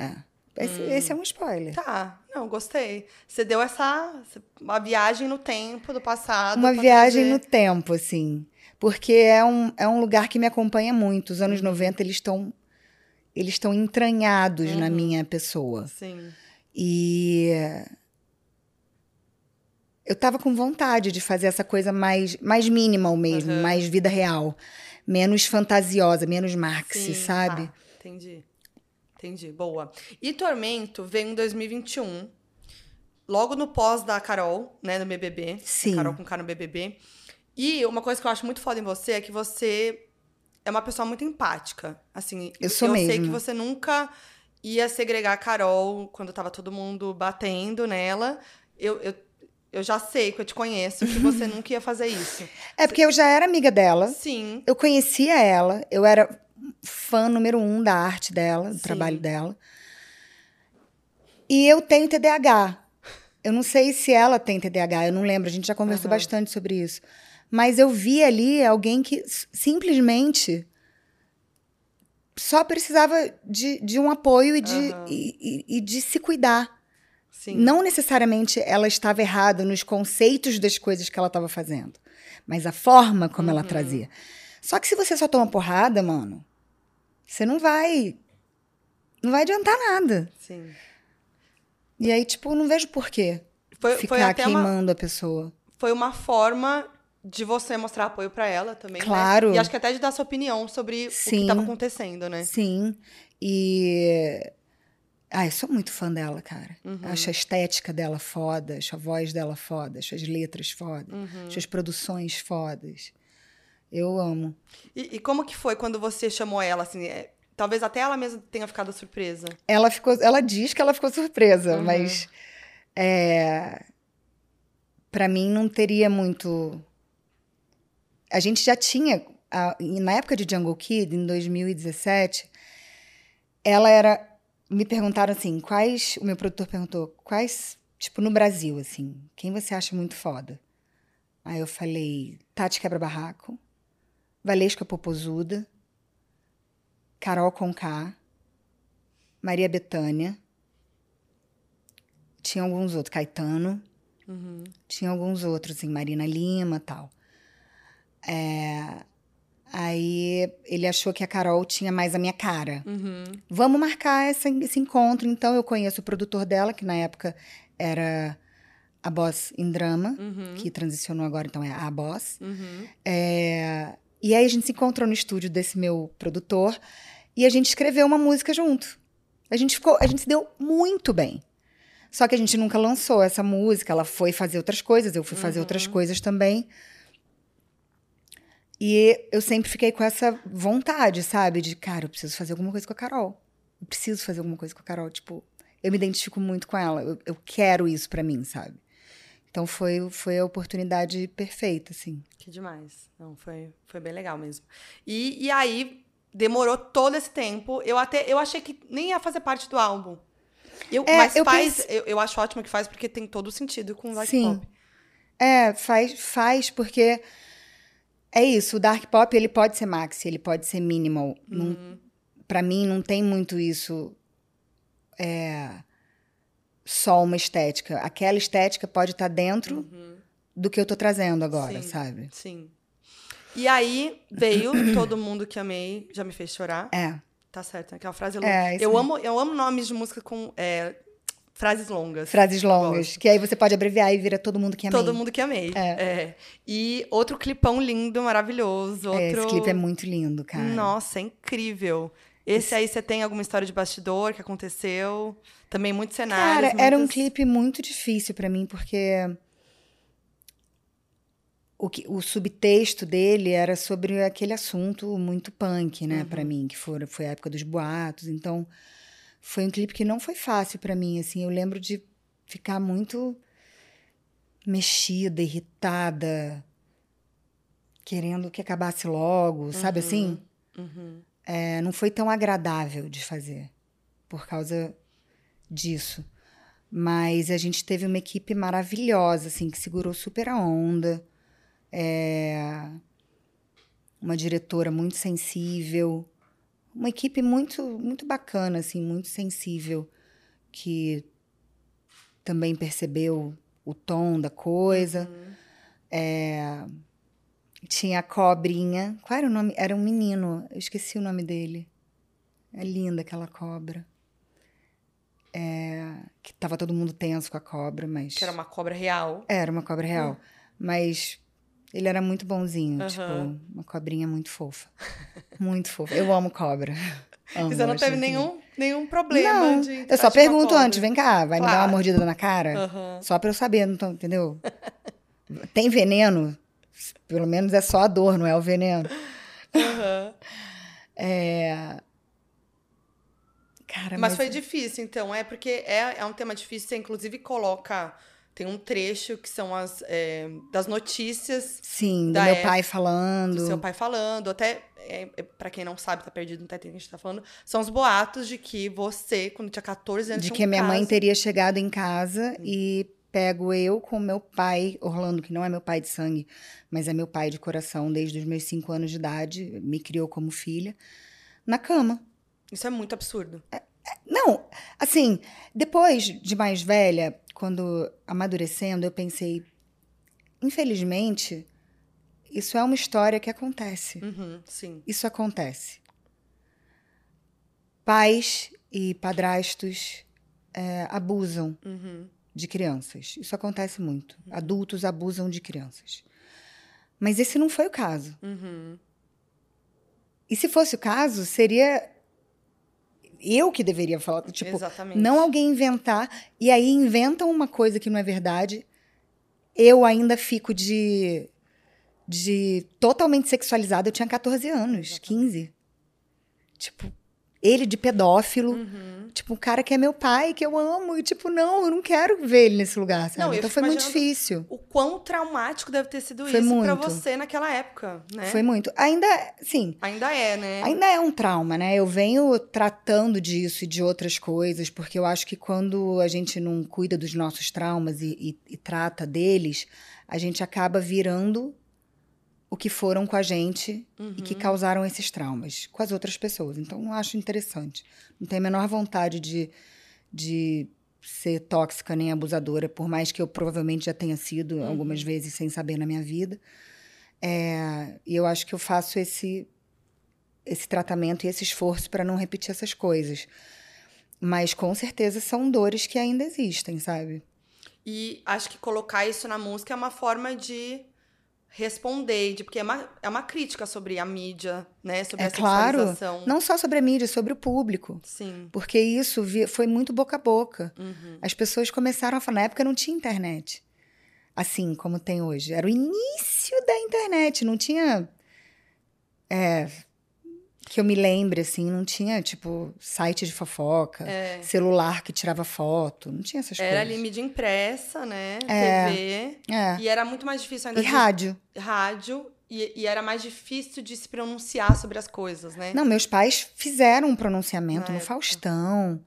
é. Esse, Hum. esse é um spoiler. Tá, não, gostei. Você deu essa. Uma viagem no tempo do passado. Uma viagem no tempo, assim. Porque é um, é um lugar que me acompanha muito. Os Uhum. anos 90, eles estão eles estão entranhados na Uhum. minha pessoa. Sim. E eu tava com vontade de fazer essa coisa mais, mais minimal mesmo, Uhum. mais vida real. Menos fantasiosa, menos maxi, Sim, sabe? tá, entendi. Entendi, boa. E Tormento veio em 2021, logo no pós da Carol, né, no BBB. Sim. Carol com K no BBB. E uma coisa que eu acho muito foda em você é que você é uma pessoa muito empática. Assim, Eu sou eu sei mesmo. que você nunca ia segregar a Carol quando tava todo mundo batendo nela. Eu, eu, eu já sei que eu te conheço, que você nunca ia fazer isso. É porque eu já era amiga dela. Sim. Eu conhecia ela, eu era fã número um da arte dela, do Sim. trabalho dela. E eu tenho TDAH. Eu não sei se ela tem TDAH, eu não lembro, a gente já conversou Aham. bastante sobre isso. Mas eu vi ali alguém que simplesmente só precisava de, de um apoio e de, Aham. e, e- e de se cuidar. Sim. Não necessariamente ela estava errada nos conceitos das coisas que ela estava fazendo, mas a forma como ela Uhum. trazia. Só que se você só toma porrada, mano, você não vai. Não vai adiantar nada. Sim. E aí, tipo, não vejo por quê Foi, foi ficar uma, queimando a pessoa. foi uma forma de você mostrar apoio pra ela também, né? Claro. E acho que até de dar sua opinião sobre o que Sim. estava acontecendo, né? Sim. E. Ah, eu sou muito fã dela, cara. Uhum. Acho a estética dela foda, acho a voz dela foda, acho as letras foda, Uhum. acho as produções fodas. Eu amo. E, e como que foi quando você chamou ela, assim? é, talvez até ela mesma tenha ficado surpresa. Ela ficou, ela diz que ela ficou surpresa, Uhum. mas é, para mim não teria muito. A gente já tinha a- na época de Jungle Kid em 2017, ela era me perguntaram assim, quais, o meu produtor perguntou, quais, tipo no Brasil assim, quem você acha muito foda? Aí eu falei, Tati Quebra Barraco, Valesca Popozuda, Carol Conká, Maria Bethânia. Tinha alguns outros, Caetano. Uhum. Tinha alguns outros, assim, Marina Lima tal. É, aí ele achou que a Carol tinha mais a minha cara. Uhum. Vamos marcar essa- esse encontro. Então eu conheço o produtor dela, que na época era a Boss em Drama, Uhum. que transicionou agora, então é a Boss. Uhum. É, E aí a gente se encontrou no estúdio desse meu produtor e a gente escreveu uma música junto. A gente ficou, a gente se deu muito bem. Só que a gente nunca lançou essa música, ela foi fazer outras coisas, eu fui fazer outras coisas também. E eu sempre fiquei com essa vontade, sabe? De, cara, eu preciso fazer alguma coisa com a Carol. Eu preciso fazer alguma coisa com a Carol. Tipo, eu me identifico muito com ela. Eu, eu quero isso pra mim, sabe? Então foi, foi a oportunidade perfeita, assim. Que demais. Não, foi, foi bem legal mesmo. E, e aí, demorou todo esse tempo. Eu até eu achei que nem ia fazer parte do álbum. Eu, É, mas eu faz, pense- eu, eu acho ótimo que faz, porque tem todo o sentido com o Dark Sim. Pop. É, faz, faz porque é isso, o dark pop ele pode ser maxi, ele pode ser minimal. Uhum. para mim não tem muito isso é, só uma estética. Aquela estética pode estar dentro do que eu tô trazendo agora, Uhum. Sim. sabe? Sim. E aí veio Todo Mundo Que Amei, Já Me Fez Chorar. É. Tá certo, né? Que é uma frase longa. É, eu, amo, eu amo nomes de música com é, frases longas. Frases longas, que aí você pode abreviar e vira todo mundo que amei. Todo Mundo Que Amei. É. É. E outro clipão lindo, maravilhoso. Outro... É, esse clipe é muito lindo, cara. Nossa, é incrível. Esse aí você tem alguma história de bastidor que aconteceu? Também muitos cenários. Cara, era um clipe muito difícil pra mim, porque o, que, o subtexto dele era sobre aquele assunto muito punk, né, Pra mim, que foi, foi a época dos boatos. Então, foi um clipe que não foi fácil pra mim, assim. Eu lembro de ficar muito mexida, irritada, querendo que acabasse logo, sabe assim? Uhum. É, não foi tão agradável de fazer por causa disso. Mas a gente teve uma equipe maravilhosa, assim, que segurou super a onda. É, uma diretora muito sensível. Uma equipe muito, muito bacana, assim, muito sensível, que também percebeu o tom da coisa. É, tinha a cobrinha. Qual era o nome? Era um menino. Eu esqueci o nome dele. É linda aquela cobra. É, que tava todo mundo tenso com a cobra, mas. Que era uma cobra real. Era uma cobra real. Mas ele era muito bonzinho. Aham. Tipo, uma cobrinha muito fofa. Muito fofa. Eu amo cobra. Amo, você não teve nenhum, nenhum problema Não, de. eu só pergunto antes, vem cá, vai me dar uma Claro. mordida na cara? Aham. Só pra eu saber, não tô- entendeu? Tem veneno? Pelo menos é só a dor, não é o veneno. Aham. É... Cara, Mas foi difícil, então. É porque é, é um tema difícil. Você, inclusive, coloca. Tem um trecho que são as é, das notícias Sim, do da meu época, pai falando. do seu pai falando. Até, é, é, pra quem não sabe, tá perdido, não tá entendendo o que a gente tá falando. São os boatos de que você, quando tinha 14 anos, de que um minha mãe caso. teria chegado em casa e pego eu com meu pai, Orlando, que não é meu pai de sangue, mas é meu pai de coração desde os meus cinco anos de idade, me criou como filha, na cama. Isso é muito absurdo. Não, assim, depois de mais velha, quando amadurecendo, eu pensei, infelizmente, isso é uma história que acontece. Uhum, sim. Isso acontece. Pais e padrastos é, abusam Uhum. De crianças. Isso acontece muito. Adultos abusam de crianças. Mas esse não foi o caso. Uhum. E se fosse o caso, seria eu que deveria falar. Tipo, Exatamente. não alguém inventar. E aí inventam uma coisa que não é verdade. Eu ainda fico de. de totalmente sexualizada. Eu tinha 14 anos, 15. Tipo, ele de pedófilo. Uhum. Tipo, um cara que é meu pai, que eu amo. E, tipo, não, eu não quero ver ele nesse lugar, sabe? Não, então foi muito difícil. O quão traumático deve ter sido Foi isso pra muito. você naquela época, né? Foi muito. Ainda, sim, Ainda é, né? Ainda é um trauma, né? Eu venho tratando disso e de outras coisas, porque eu acho que quando a gente não cuida dos nossos traumas e, e- e trata deles, a gente acaba virando o que foram com a gente e que Uhum. causaram esses traumas com as outras pessoas. Então, eu acho interessante. Não tenho a menor vontade de, de ser tóxica nem abusadora, por mais que eu provavelmente já tenha sido algumas vezes sem saber na minha vida. É, e eu acho que eu faço esse esse tratamento e esse esforço para não repetir essas coisas. Mas com certeza são dores que ainda existem, sabe? E acho que colocar isso na música é uma forma de responder, de, porque é uma, é uma crítica sobre a mídia, né? Sobre É a claro. Não só sobre a mídia, sobre o público. Sim. Porque isso foi muito boca a boca. Uhum. As pessoas começaram a falar. Na época não tinha internet. Assim como tem hoje. Era o início da internet. Não tinha. É, que eu me lembre, assim, não tinha, tipo, site de fofoca, É. celular que tirava foto. Não tinha essas Era ali coisas. mídia impressa, né? É. TV. É. E era muito mais difícil ainda E de rádio. rádio. E, e era mais difícil de se pronunciar sobre as coisas, né? Não, meus pais fizeram um pronunciamento Na no época. Faustão.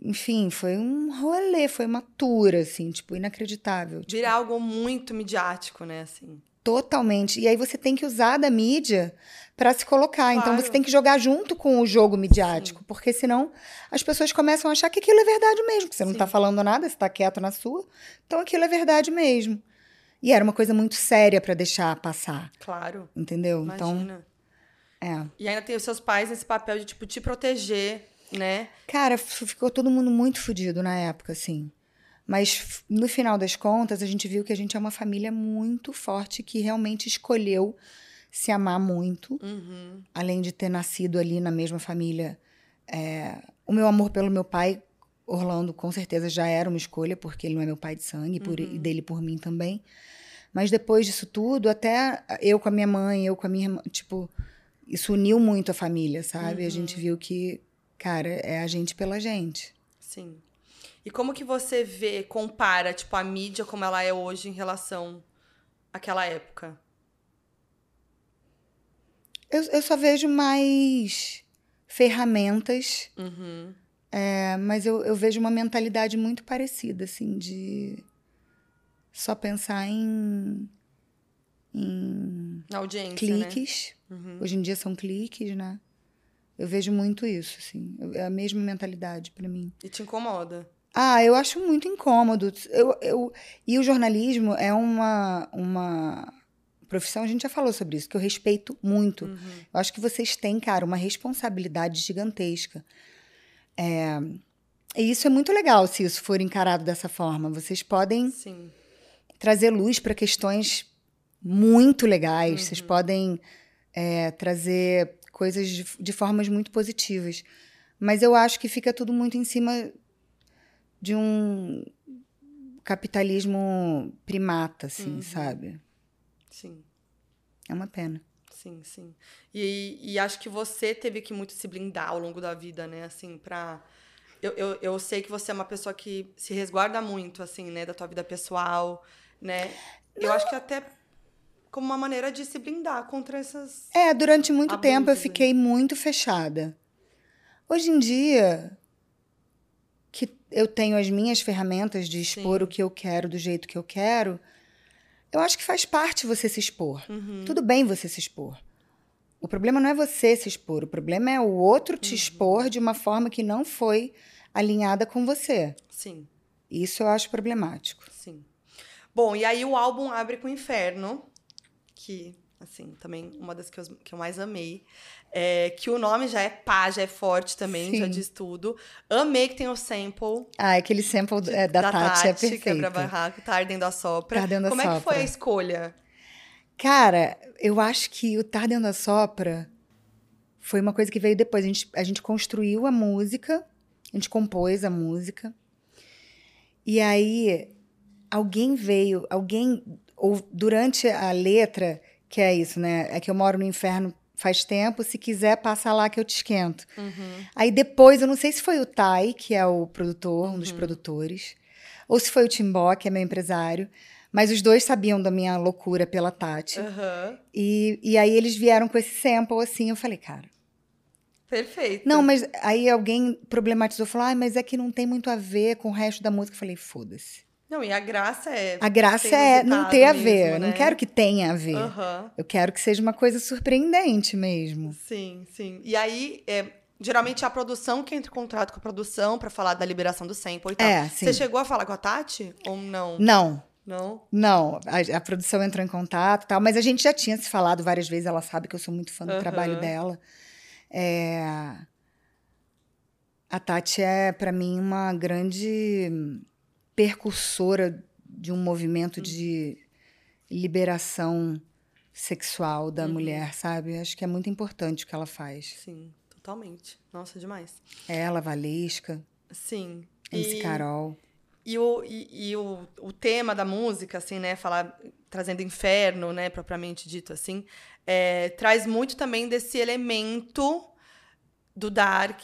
Enfim, foi um rolê, foi uma tour, assim, tipo, inacreditável. Tipo, Vira algo muito midiático, né? Assim. Totalmente. E aí você tem que usar da mídia para se colocar. Então Claro. você tem que jogar junto com o jogo midiático, porque senão as pessoas começam a achar que aquilo é verdade mesmo, que você não Sim. tá falando nada, você tá quieto na sua. Então aquilo é verdade mesmo. E era uma coisa muito séria para deixar passar, Claro. entendeu? Então, Imagina. é. E ainda tem os seus pais nesse papel de, tipo, te proteger, né? Cara, ficou todo mundo muito fudido na época, assim. Mas no final das contas, a gente viu que a gente é uma família muito forte que realmente escolheu se amar muito, Uhum. além de ter nascido ali na mesma família. É, o meu amor pelo meu pai, Orlando, com certeza já era uma escolha, porque ele não é meu pai de sangue, por- e dele por mim também. Mas depois disso tudo, até eu com a minha mãe, eu com a minha irmã, tipo, isso uniu muito a família, sabe? A gente viu que, cara, é a gente pela gente. Sim. E como que você vê, compara, tipo, a mídia como ela é hoje em relação àquela época? Eu, eu só vejo mais ferramentas, Uhum. é, mas eu, eu vejo uma mentalidade muito parecida, assim, de só pensar em, em Na audiência, cliques. né? Uhum. Hoje em dia são cliques, né? Eu vejo muito isso, assim. É a mesma mentalidade para mim. E te incomoda. Ah, eu acho muito incômodo. Eu, eu, e o jornalismo é uma, uma profissão, a gente já falou sobre isso, que eu respeito muito. Uhum. Eu acho que vocês têm, cara, uma responsabilidade gigantesca. É, e isso é muito legal se isso for encarado dessa forma. Vocês podem Sim. trazer luz para questões muito legais, vocês podem é, trazer coisas de, de formas muito positivas. Mas eu acho que fica tudo muito em cima de um capitalismo primata, assim, Uhum. sabe? Sim. É uma pena. Sim, sim. E, e acho que você teve que muito se blindar ao longo da vida, né? Assim, pra. Eu, eu, eu sei que você é uma pessoa que se resguarda muito, assim, né? Da tua vida pessoal, né? Eu acho que até como uma maneira de se blindar contra essas. É, durante muito Abusos, tempo eu né? fiquei muito fechada. Hoje em dia, que eu tenho as minhas ferramentas de expor Sim. o que eu quero do jeito que eu quero, eu acho que faz parte você se expor. Uhum. Tudo bem você se expor. O problema não é você se expor, o problema é o outro te Uhum. expor de uma forma que não foi alinhada com você. Sim, Isso eu acho problemático. sim. Bom, e aí o álbum abre com Inferno, que, assim, também uma das que eu, que eu mais amei. É, que o nome já é pá, já é forte também, já Sim. diz tudo. Amei que tem o sample Ah, aquele sample é, da, Tati, é perfeito. quebra barraco, tá ardendo a sopra. Tá Ardendo a Como é que foi a Sopra. escolha? Cara, eu acho que o Tá Dentro da Sopra foi uma coisa que veio depois. A gente, a gente construiu a música, a gente compôs a música. E aí, alguém veio, alguém, ou durante a letra, que é isso, né? É que eu moro no inferno faz tempo, se quiser, passa lá que eu te esquento. Uhum. Aí depois, eu não sei se foi o Tai, que é o produtor, um dos Uhum. produtores, ou se foi o Timbó, que é meu empresário, mas os dois sabiam da minha loucura pela Tati. Aham. E, e aí eles vieram com esse sample assim, eu falei, cara. Perfeito. Não, mas aí alguém problematizou, falou, ah, mas é que não tem muito a ver com o resto da música. Eu falei, foda-se. Não, e a graça é. A graça é não ter a ver. Né? não quero que tenha a ver. Aham. Eu quero que seja uma coisa surpreendente mesmo. Sim, sim. E aí, é, geralmente é a produção que entra em contrato com a produção pra falar da liberação do sample e tal. É, sim. Você chegou a falar com a Tati? Ou não? Não, Não? não. A, a produção entrou em contato e tal, mas a gente já tinha se falado várias vezes. Ela sabe que eu sou muito fã do Aham. trabalho dela. É, A Tati é, para mim, uma grande percursora de um movimento de liberação sexual da Uhum. mulher, sabe? Acho que é muito importante o que ela faz. Sim, totalmente. Nossa, demais. Ela, Valesca, Sim. MC E- Carol. E, o, e, e o, o tema da música, assim, né? Falar, trazendo inferno, né? Propriamente dito, assim. é, traz muito também desse elemento do dark,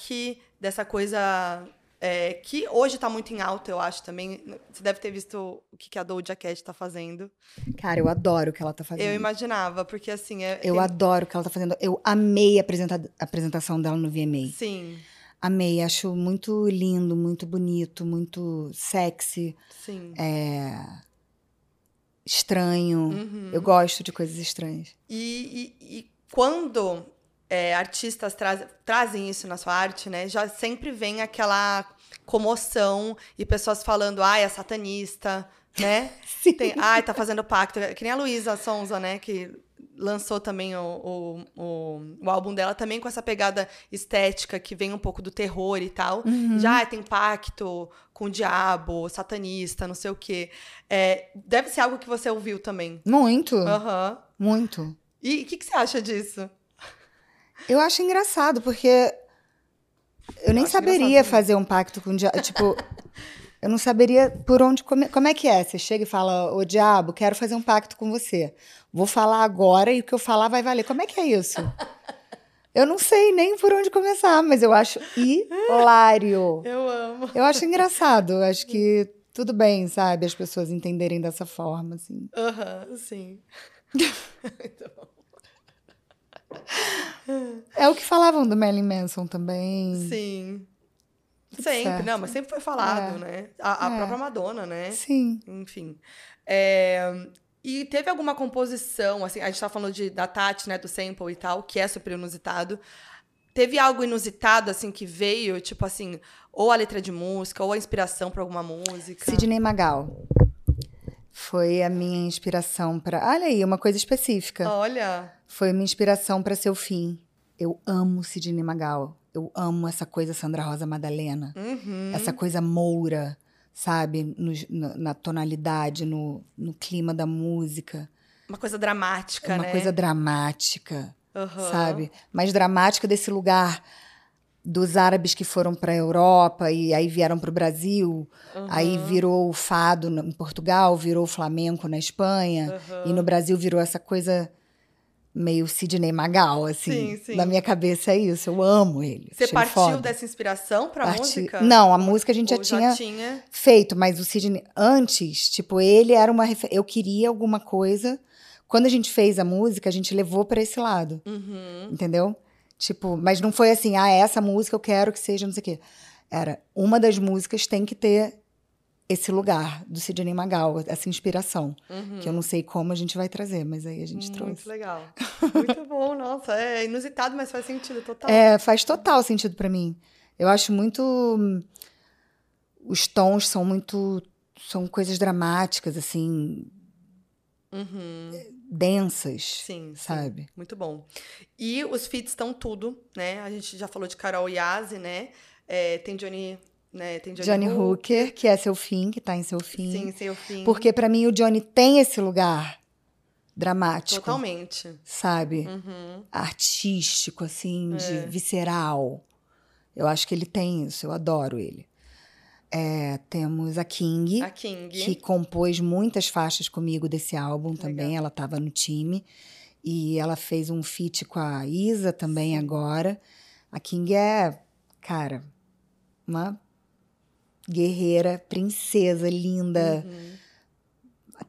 dessa coisa é, que hoje tá muito em alta, eu acho também. Você deve ter visto o que que a Doja Cat tá fazendo. Cara, eu adoro o que ela tá fazendo. Eu imaginava, porque assim... É, Eu tem- adoro o que ela tá fazendo. Eu amei a, apresenta- a apresentação dela no VMA. Sim, Amei, acho muito lindo, muito bonito, muito sexy, sim. é, estranho. Uhum. Eu gosto de coisas estranhas. E, e- e quando é, artistas traz- trazem isso na sua arte, né? Já sempre vem aquela comoção e pessoas falando, ai, é satanista, né? Sim. Tem, ai, tá fazendo pacto. Que nem a Luísa Sonza, né? Que lançou também o, o, o, o álbum dela, também com essa pegada estética que vem um pouco do terror e tal. Uhum. Já tem pacto com o diabo, satanista, não sei o quê. É, deve ser algo que você ouviu também. Muito, Aham. muito. E o que, que você acha disso? Eu acho engraçado, porque eu nem acho saberia fazer um pacto com o diabo. tipo, eu não saberia por onde. Come... Como é que é? Você chega e fala, ô diabo, quero fazer um pacto com você. Vou falar agora e o que eu falar vai valer. Como é que é isso? Eu não sei nem por onde começar, mas eu acho hilário. Eu amo. Eu acho engraçado. Eu acho que tudo bem, sabe? As pessoas entenderem dessa forma, assim. Aham, sim. Muito bom. É o que falavam do Marilyn Manson também. Sim. Tudo sempre, certo. não, mas sempre foi falado, É. né? A, a É. própria Madonna, né? Sim. Enfim. É, E teve alguma composição, assim, a gente tá falando de, da Tati, né, do sample e tal, que é super inusitado. Teve algo inusitado, assim, que veio, tipo assim, ou a letra de música, ou a inspiração pra alguma música? Sidney Magal. Foi a minha inspiração para. Olha aí, uma coisa específica. Olha, Foi minha inspiração para seu fim. Eu amo Sidney Magal. Eu amo essa coisa Sandra Rosa Madalena. uhum. Essa coisa moura, sabe? No- na, na tonalidade, no, no clima da música. uma coisa dramática, uma né? coisa dramática, Aham. sabe? Mas dramática desse lugar dos árabes que foram para a Europa e aí vieram para o Brasil. Aí Aham. virou o fado em Portugal, virou o flamenco na Espanha. Aham. E no Brasil virou essa coisa meio Sidney Magal, assim. Sim, sim. Na minha cabeça é isso. Eu amo ele. Você partiu foda. dessa inspiração pra Parti- música? Não, a música a gente já tinha tinha... feito, mas o Sidney antes, tipo, ele era uma refer... eu queria alguma coisa. Quando a gente fez a música, a gente levou para esse lado, Uhum. entendeu? Tipo, mas não foi assim, ah, essa música eu quero que seja não sei o quê. era uma das músicas tem que ter esse lugar do Sidney Magal, essa inspiração, Uhum. que eu não sei como a gente vai trazer, mas aí a gente Muito trouxe. legal. Muito bom, nossa. É inusitado, mas faz sentido total. É, faz total sentido pra mim. Eu acho muito. Os tons são muito. São coisas dramáticas, assim, Uhum. Densas, Sim, sim. sabe? Muito bom. E os feats estão tudo, né? A gente já falou de Carol Yazzie, né? É, tem Johnny, né? Tem Johnny, Johnny Hook. Hooker, que é seu fim, que tá em seu fim. Sim, seu fim. Porque pra mim o Johnny tem esse lugar dramático, Totalmente. sabe? Uhum. Artístico, assim, de É. visceral. Eu acho que ele tem isso, eu adoro ele. É, temos a King, A King. que compôs muitas faixas comigo desse álbum também. Ela estava no time. E ela fez um feat com a Isa também agora. A King é, cara, uma guerreira, princesa, linda, Uhum.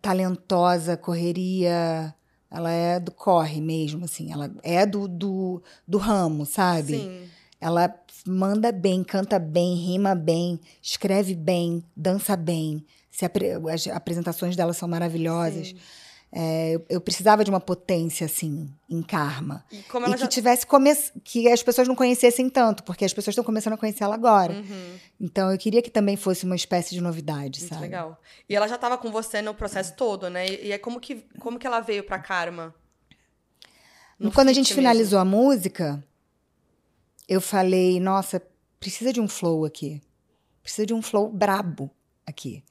talentosa, correria. Ela é do corre mesmo, assim. Ela é do, do, do ramo, sabe? Sim. Ela manda bem, canta bem, rima bem, escreve bem, dança bem. Apre- as apresentações dela são maravilhosas. É, eu, eu precisava de uma potência assim em Karma E como e que já... tivesse come... que as pessoas não conhecessem tanto, porque as pessoas estão começando a conhecer ela agora. Uhum. Então eu queria que também fosse uma espécie de novidade, Muito sabe? legal. E ela já estava com você no processo todo, né? E e é como que, como que ela veio pra Karma? No Quando a gente mesmo. finalizou a música, eu falei, nossa, precisa de um flow aqui. Precisa de um flow brabo aqui.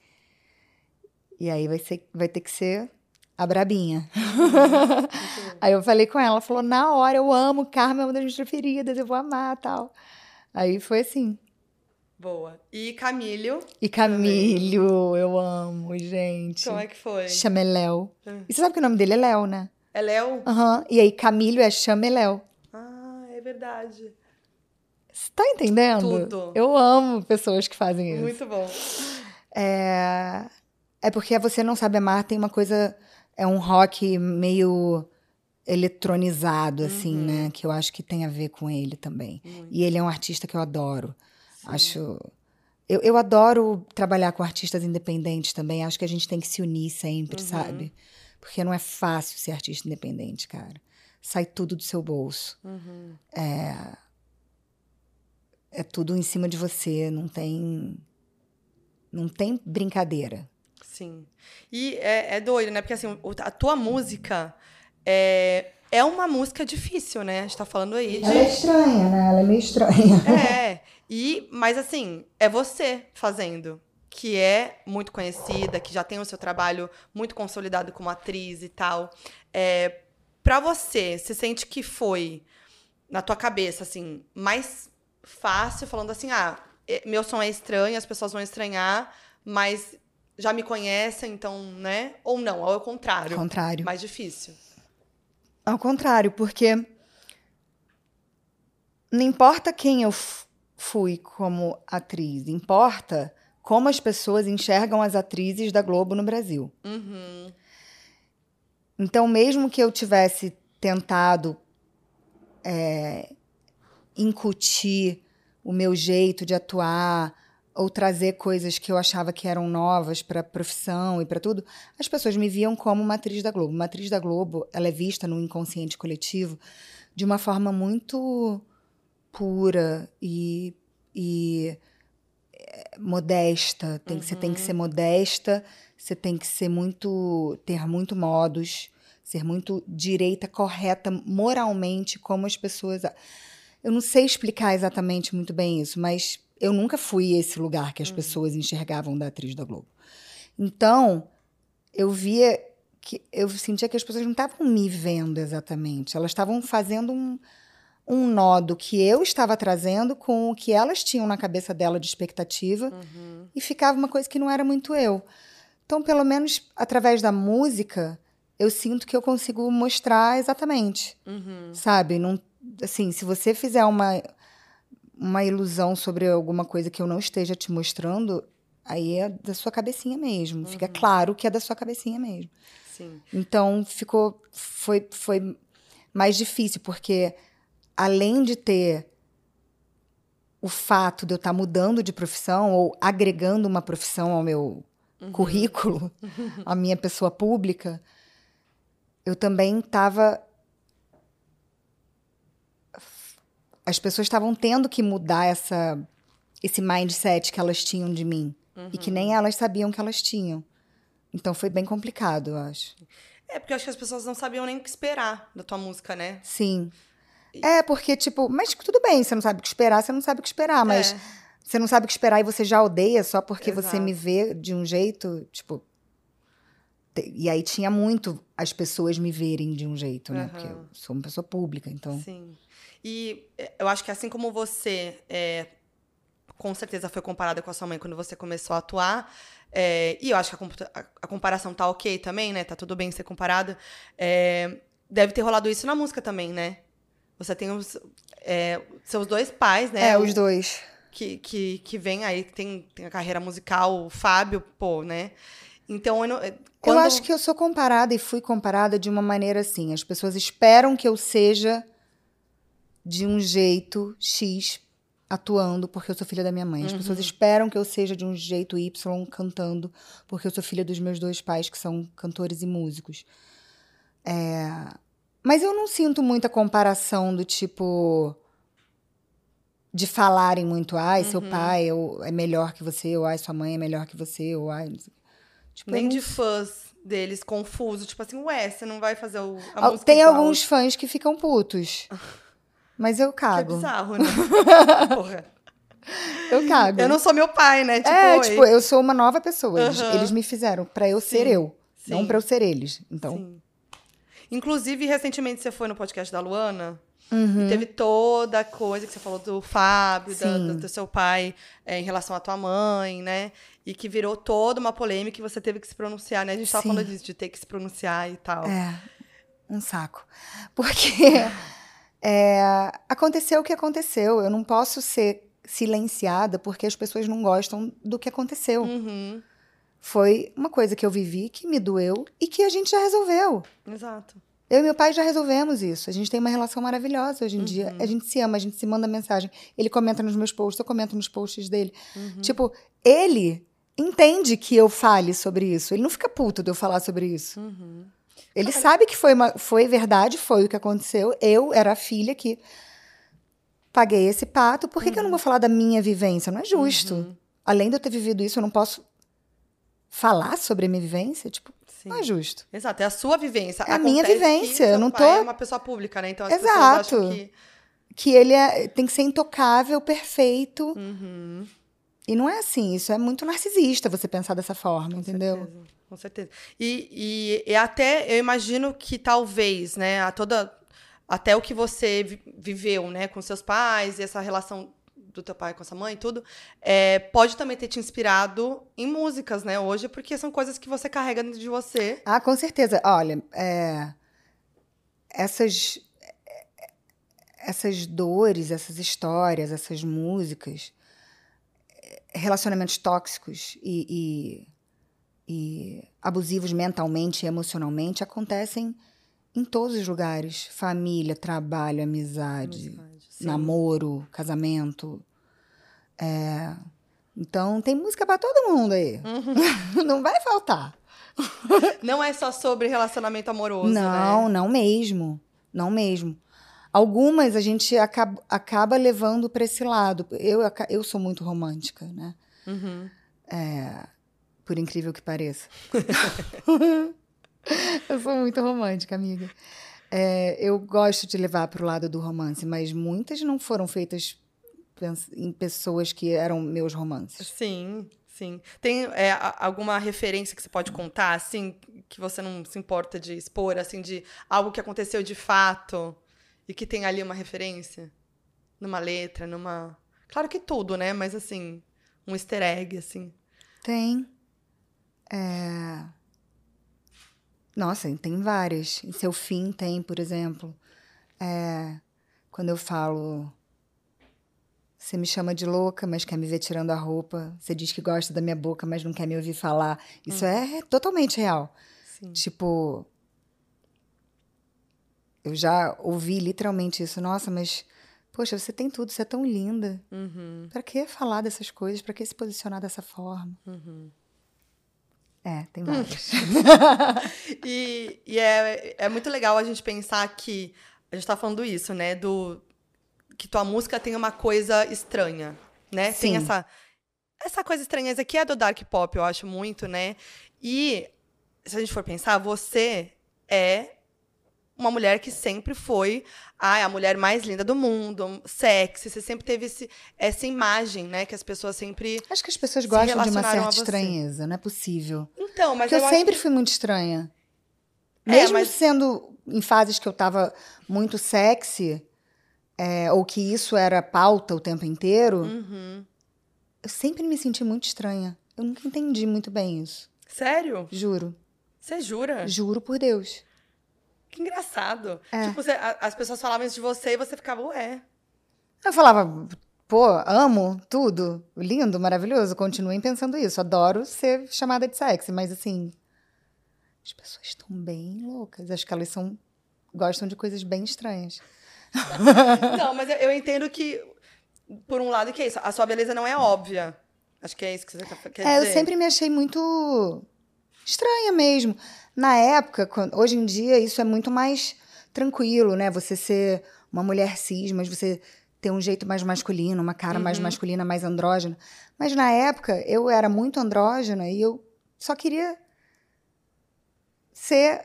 E aí vai, ser, vai ter que ser a brabinha. aí eu falei com ela, ela falou, na hora, eu amo, Carmen é uma das minhas preferidas, eu vou amar tal. Aí foi assim. Boa. E Camílio, E Camilho, eu amo, gente. como é que foi? Chama Léo. Hum. E você sabe que o nome dele é Léo, né? É Léo? Aham. E aí, Camilho é Chameléu. Ah, é verdade. Você tá entendendo? Tudo. Eu amo pessoas que fazem isso. Muito bom. É... é porque Você Não Sabe Amar tem uma coisa. É um rock meio eletronizado, assim, Uhum. né? Que eu acho que tem a ver com ele também. Muito. E ele é um artista que eu adoro. Sim. Acho. Eu, eu adoro trabalhar com artistas independentes também. Acho que a gente tem que se unir sempre, Uhum. sabe? Porque não é fácil ser artista independente, cara. Sai tudo do seu bolso. Uhum. É tudo em cima de você. Não tem. Não tem brincadeira. Sim. E é, é doido, né? Porque assim, a tua música é, é uma música difícil, né? A gente tá falando aí de. Ela é estranha, né? Ela é meio estranha. É. E, mas assim, é você fazendo. Que é muito conhecida, que já tem o seu trabalho muito consolidado como atriz e tal. É, para você, você sente que foi, na tua cabeça, assim, mais fácil, falando assim, ah, é- meu som é estranho, as pessoas vão estranhar, mas já me conhecem, então, né? Ou não, ou é o contrário. Ao contrário. Mais difícil. Ao contrário, porque não importa quem eu fui como atriz, importa como as pessoas enxergam as atrizes da Globo no Brasil. Uhum. Então, mesmo que eu tivesse tentado é, incutir o meu jeito de atuar ou trazer coisas que eu achava que eram novas para a profissão e para tudo, as pessoas me viam como uma atriz da Globo. Uma atriz da Globo, ela é vista no inconsciente coletivo de uma forma muito pura e, e é, modesta. Tem, Você tem que ser modesta, você tem que ser muito. ter muito modos, ser muito direita, correta, moralmente, como as pessoas. Eu não sei explicar exatamente muito bem isso, mas eu nunca fui esse lugar que as pessoas enxergavam da atriz da Globo. Então, eu via que eu sentia que as pessoas não estavam me vendo exatamente, elas estavam fazendo um, um nó do que eu estava trazendo com o que elas tinham na cabeça dela de expectativa Uhum. e ficava uma coisa que não era muito eu. Então, pelo menos através da música, eu sinto que eu consigo mostrar exatamente, Uhum. sabe? Não, assim, se você fizer uma uma ilusão sobre alguma coisa que eu não esteja te mostrando, aí é da sua cabecinha mesmo. Fica claro que é da sua cabecinha mesmo. Sim. Então ficou foi foi mais difícil porque além de ter o fato de eu estar mudando de profissão ou agregando uma profissão ao meu uhum. currículo, à minha pessoa pública, eu também estava. As pessoas estavam tendo que mudar essa, esse mindset que elas tinham de mim. Uhum. E que nem elas sabiam que elas tinham. Então foi bem complicado, eu acho. É, porque eu acho que as pessoas não sabiam nem o que esperar da tua música, né? Sim. É, porque, tipo, mas tudo bem, você não sabe o que esperar, você não sabe o que esperar, mas é. você não sabe o que esperar e você já odeia só porque Exato. você me vê de um jeito, tipo. E aí tinha muito as pessoas me verem de um jeito, né? Uhum. Porque eu sou uma pessoa pública, então. Sim. E é, eu acho que assim como você é, com certeza foi comparada com a sua mãe quando você começou a atuar. É, e eu acho que a, a, comparação tá ok também, né? Tá tudo bem ser comparada. É, deve ter rolado isso na música também, né? Você tem os é, seus dois pais, né? É, os dois. Que, que, que vem aí, que tem, tem a carreira musical, o Fábio, pô, né? Então, eu, não, é, quando... eu acho que eu sou comparada e fui comparada de uma maneira assim. As pessoas esperam que eu seja de um jeito X atuando porque eu sou filha da minha mãe. As uhum. pessoas esperam que eu seja de um jeito Y cantando porque eu sou filha dos meus dois pais que são cantores e músicos. É... Mas eu não sinto muita comparação do tipo de falarem muito, ai, uhum. seu pai ou, é melhor que você, ou ai, sua mãe é melhor que você, ou ai. Tipo, Nem de fãs deles confuso, tipo assim, ué, você não vai fazer o, a música Tem alguns fãs que ficam putos. Mas eu cago. Que é bizarro, né? Porra. Eu cago. Eu não sou meu pai, né? Tipo, é, tipo, eu sou uma nova pessoa. Eles, uhum. eles me fizeram para eu Sim. ser eu, Sim. não para eu ser eles. Então. Sim. Inclusive, recentemente você foi no podcast da Luana. Uhum. E teve toda a coisa que você falou do Fábio, da, do, do, seu pai, é, em relação à tua mãe, né? E que virou toda uma polêmica e você teve que se pronunciar, né? A gente tava falando disso, de ter que se pronunciar e tal. É, um saco. Porque é, aconteceu o que aconteceu. Eu não posso ser silenciada porque as pessoas não gostam do que aconteceu. Uhum. Foi uma coisa que eu vivi, que me doeu e que a gente já resolveu. Exato. Eu e meu pai já resolvemos isso. A gente tem uma relação maravilhosa hoje em uhum. dia. A gente se ama, a gente se manda mensagem. Ele comenta nos meus posts, eu comento nos posts dele. Uhum. Tipo, ele entende que eu fale sobre isso. Ele não fica puto de eu falar sobre isso. Uhum. Ele sabe que foi, uma, foi verdade, foi o que aconteceu. Eu era a filha que paguei esse pato. Por que, uhum. que eu não vou falar da minha vivência? Não é justo. Uhum. Além de eu ter vivido isso, eu não posso falar sobre a minha vivência? Tipo, Sim. não é justo. Exato, é a sua vivência. É a minha vivência. Eu não tô. É uma pessoa pública, né? Então as Exato. pessoas acham que. Que ele é, tem que ser intocável, perfeito. Uhum. E não é assim. Isso é muito narcisista você pensar dessa forma, Com entendeu? Certeza com certeza. E, e, e, até eu imagino que talvez, né, a toda até o que você viveu, né, com seus pais e essa relação do teu pai com essa mãe e tudo, é, pode também ter te inspirado em músicas, né, hoje, porque são coisas que você carrega dentro de você. Ah, com certeza. Olha, é, essas essas dores, essas histórias, essas músicas, relacionamentos tóxicos e, e e abusivos mentalmente e emocionalmente acontecem em todos os lugares: família, trabalho, amizade, amizade namoro, casamento. É... Então tem música para todo mundo aí. Uhum. não vai faltar. Não é só sobre relacionamento amoroso. Não, né? não mesmo. Não mesmo. Algumas a gente acaba, acaba levando para esse lado. Eu, eu sou muito romântica, né? Uhum. É, por incrível que pareça. eu sou muito romântica, amiga. É, eu gosto de levar para o lado do romance, mas muitas não foram feitas em pessoas que eram meus romances. Sim, sim. Tem é, alguma referência que você pode contar, assim, que você não se importa de expor, assim, de algo que aconteceu de fato e que tem ali uma referência? Numa letra, numa. Claro que tudo, né? Mas assim, um easter egg, assim. Tem. É... Nossa, tem várias. Em seu fim tem, por exemplo. É... Quando eu falo. Você me chama de louca, mas quer me ver tirando a roupa. Você diz que gosta da minha boca, mas não quer me ouvir falar. Isso hum. é totalmente real. Sim. Tipo. Eu já ouvi literalmente isso. Nossa, mas Poxa, você tem tudo, você é tão linda. Uhum, Pra que falar dessas coisas? Pra que se posicionar dessa forma? uhum. É, tem várias. E, e é, é muito legal a gente pensar que. A gente tá falando isso, né? Do. Que tua música tem uma coisa estranha, né? Tem Sim. essa. Essa coisa estranheza que é do dark pop, eu acho muito, né? E se a gente for pensar, você é uma mulher que sempre foi ai, a mulher mais linda do mundo, sexy. Você sempre teve esse, essa imagem, né? Que as pessoas sempre. Acho que as pessoas gostam de uma certa estranheza, não é possível. Então, mas Porque eu, eu, sempre que- fui muito estranha. É, Mesmo mas- sendo em fases que eu tava muito sexy, é, ou que isso era pauta o tempo inteiro, Uhum. eu sempre me senti muito estranha. Eu nunca entendi muito bem isso. Sério? Juro. Você jura? Juro por Deus. Que engraçado. É. Tipo, você- a- as pessoas falavam isso de você e você ficava, ué. Eu falava, pô, amo tudo, lindo, maravilhoso. Continuem pensando isso. Adoro ser chamada de sexy, mas assim, as pessoas estão bem loucas. Acho que elas são gostam de coisas bem estranhas. Não, mas eu, entendo que, por um lado, que é isso. A sua beleza não é óbvia. Acho que é isso que você quer quer É, dizer. eu sempre me achei muito estranha mesmo. Na época, hoje em dia, isso é muito mais tranquilo, né? Você ser uma mulher cis, mas você ter um jeito mais masculino, uma cara mais Uhum. masculina, mais andrógena. Mas na época, eu era muito andrógena e eu só queria ser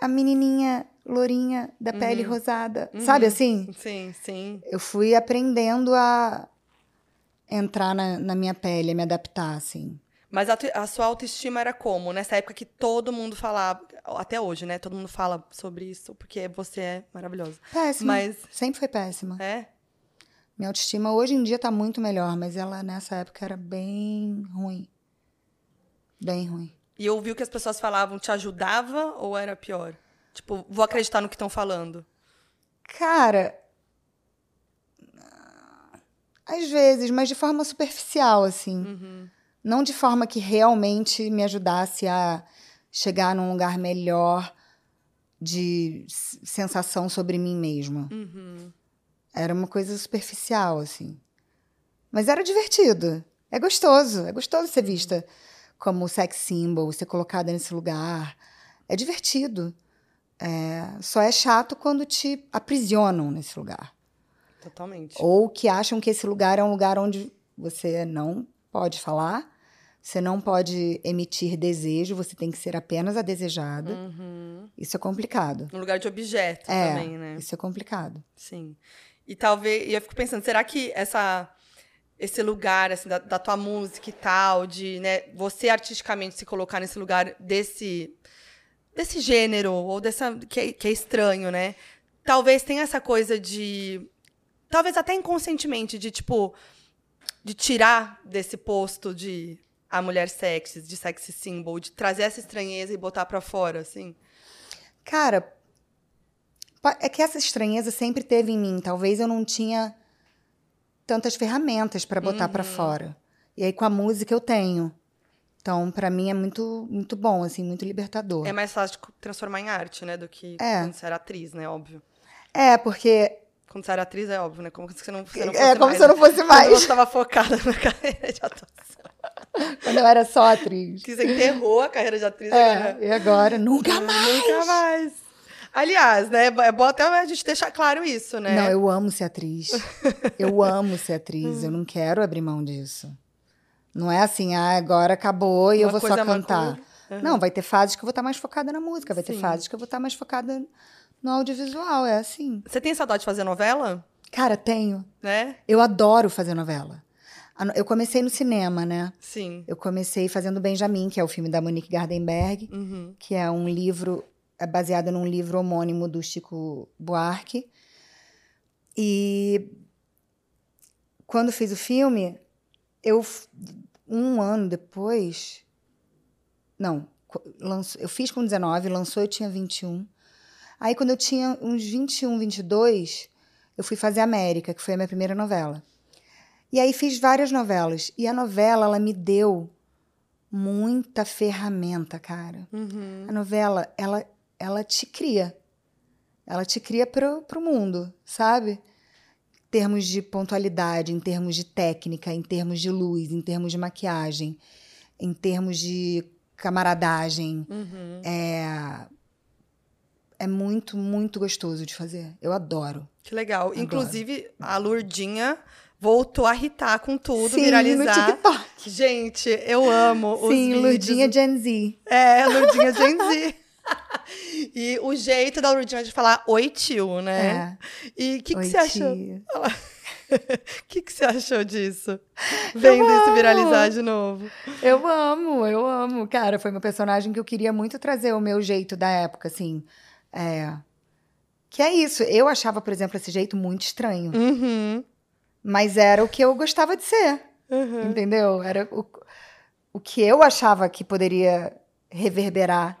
a menininha lourinha da pele Uhum. rosada. Uhum. Sabe assim? Sim, sim. eu fui aprendendo a entrar na, na minha pele, a me adaptar, assim. Mas a, a sua autoestima era como? Nessa época que todo mundo falava, até hoje, né? Todo mundo fala sobre isso, porque você é maravilhosa. Péssima. Mas, Sempre foi péssima. é? Minha autoestima hoje em dia tá muito melhor, mas ela nessa época era bem ruim. Bem ruim. E eu ouvi o que as pessoas falavam, te ajudava ou era pior? Tipo, vou acreditar no que estão falando. Cara. Às vezes, mas de forma superficial, assim. Uhum. Não de forma que realmente me ajudasse a chegar num lugar melhor de sensação sobre mim mesma. Uhum. Era uma coisa superficial, assim. Mas era divertido. É gostoso. É gostoso ser vista como sex symbol, ser colocada nesse lugar. É divertido. É, só é chato quando te aprisionam nesse lugar. Totalmente. Ou que acham que esse lugar é um lugar onde você não pode falar, você não pode emitir desejo, você tem que ser apenas a desejada. Uhum. Isso é complicado. No lugar de objeto É, também, né? isso é complicado. Sim. E talvez. E eu fico pensando, será que essa. Esse lugar, assim, da, da tua música e tal, de, né, você artisticamente se colocar nesse lugar desse. desse gênero, ou dessa. que é, que é estranho, né? Talvez tenha essa coisa de. Talvez até inconscientemente, de tipo. de tirar desse posto de a mulher sexy, de sexy symbol, de trazer essa estranheza e botar pra fora, assim. Cara, é que essa estranheza sempre teve em mim. Talvez eu não tinha tantas ferramentas para botar pra fora. E aí com a música eu tenho. Então, pra mim é muito muito bom, assim, muito libertador. É mais fácil de transformar em arte, né? Do que É. quando você era atriz, né? Óbvio. É, porque Quando você era atriz, é óbvio, né? Como se você não, você não é fosse como mais, se eu não né? fosse Quando mais. você estava focada na carreira de atuação. Quando eu era só atriz. Que você enterrou a carreira de atriz agora. É, e agora nunca mais. Nunca mais. Aliás, né? É bom até a gente deixar claro isso, né? Não, eu amo ser atriz. Eu amo ser atriz. eu não quero abrir mão disso. Não é assim, ah, agora acabou e eu Uma vou só é uma cantar. Uhum. Não, vai ter fases que eu vou estar mais focada na música, vai ter Sim. fases que eu vou estar mais focada no audiovisual. É assim. Você tem saudade de fazer novela? Cara, tenho. Né? Eu adoro fazer novela. Eu comecei no cinema, né? Sim. Eu comecei fazendo Benjamin, que é o filme da Monique Gardenberg, Uhum. que é um livro é baseado num livro homônimo do Chico Buarque. E quando fiz o filme, eu um ano depois, não, lançou- eu fiz com 19, lançou eu tinha 21. Aí quando eu tinha uns 21, 22, eu fui fazer América, que foi a minha primeira novela. E aí fiz várias novelas. E a novela, ela me deu muita ferramenta, cara. Uhum. A novela, ela, ela te cria. Ela te cria pro, pro mundo, sabe? termos de pontualidade, em termos de técnica, em termos de luz, em termos de maquiagem, em termos de camaradagem. Uhum. É, é muito, muito gostoso de fazer. Eu adoro. Que legal. Adoro. Inclusive, a Lurdinha voltou a irritar com tudo, Sim, viralizar. no TikTok. Gente, eu amo os Sim, vídeos. Lurdinha Gen Z. É, Lurdinha Gen Z. e o jeito da Lurdinha de falar oi tio, né? É. E o que, que você achou? O que, que você achou disso? Vendo isso amo. viralizar de novo. Eu amo, eu amo. Cara, foi meu personagem que eu queria muito trazer o meu jeito da época, assim. É. Que é isso. Eu achava, por exemplo, esse jeito muito estranho. Uhum. Mas era o que eu gostava de ser. Uhum. Entendeu? Era o, o que eu achava que poderia reverberar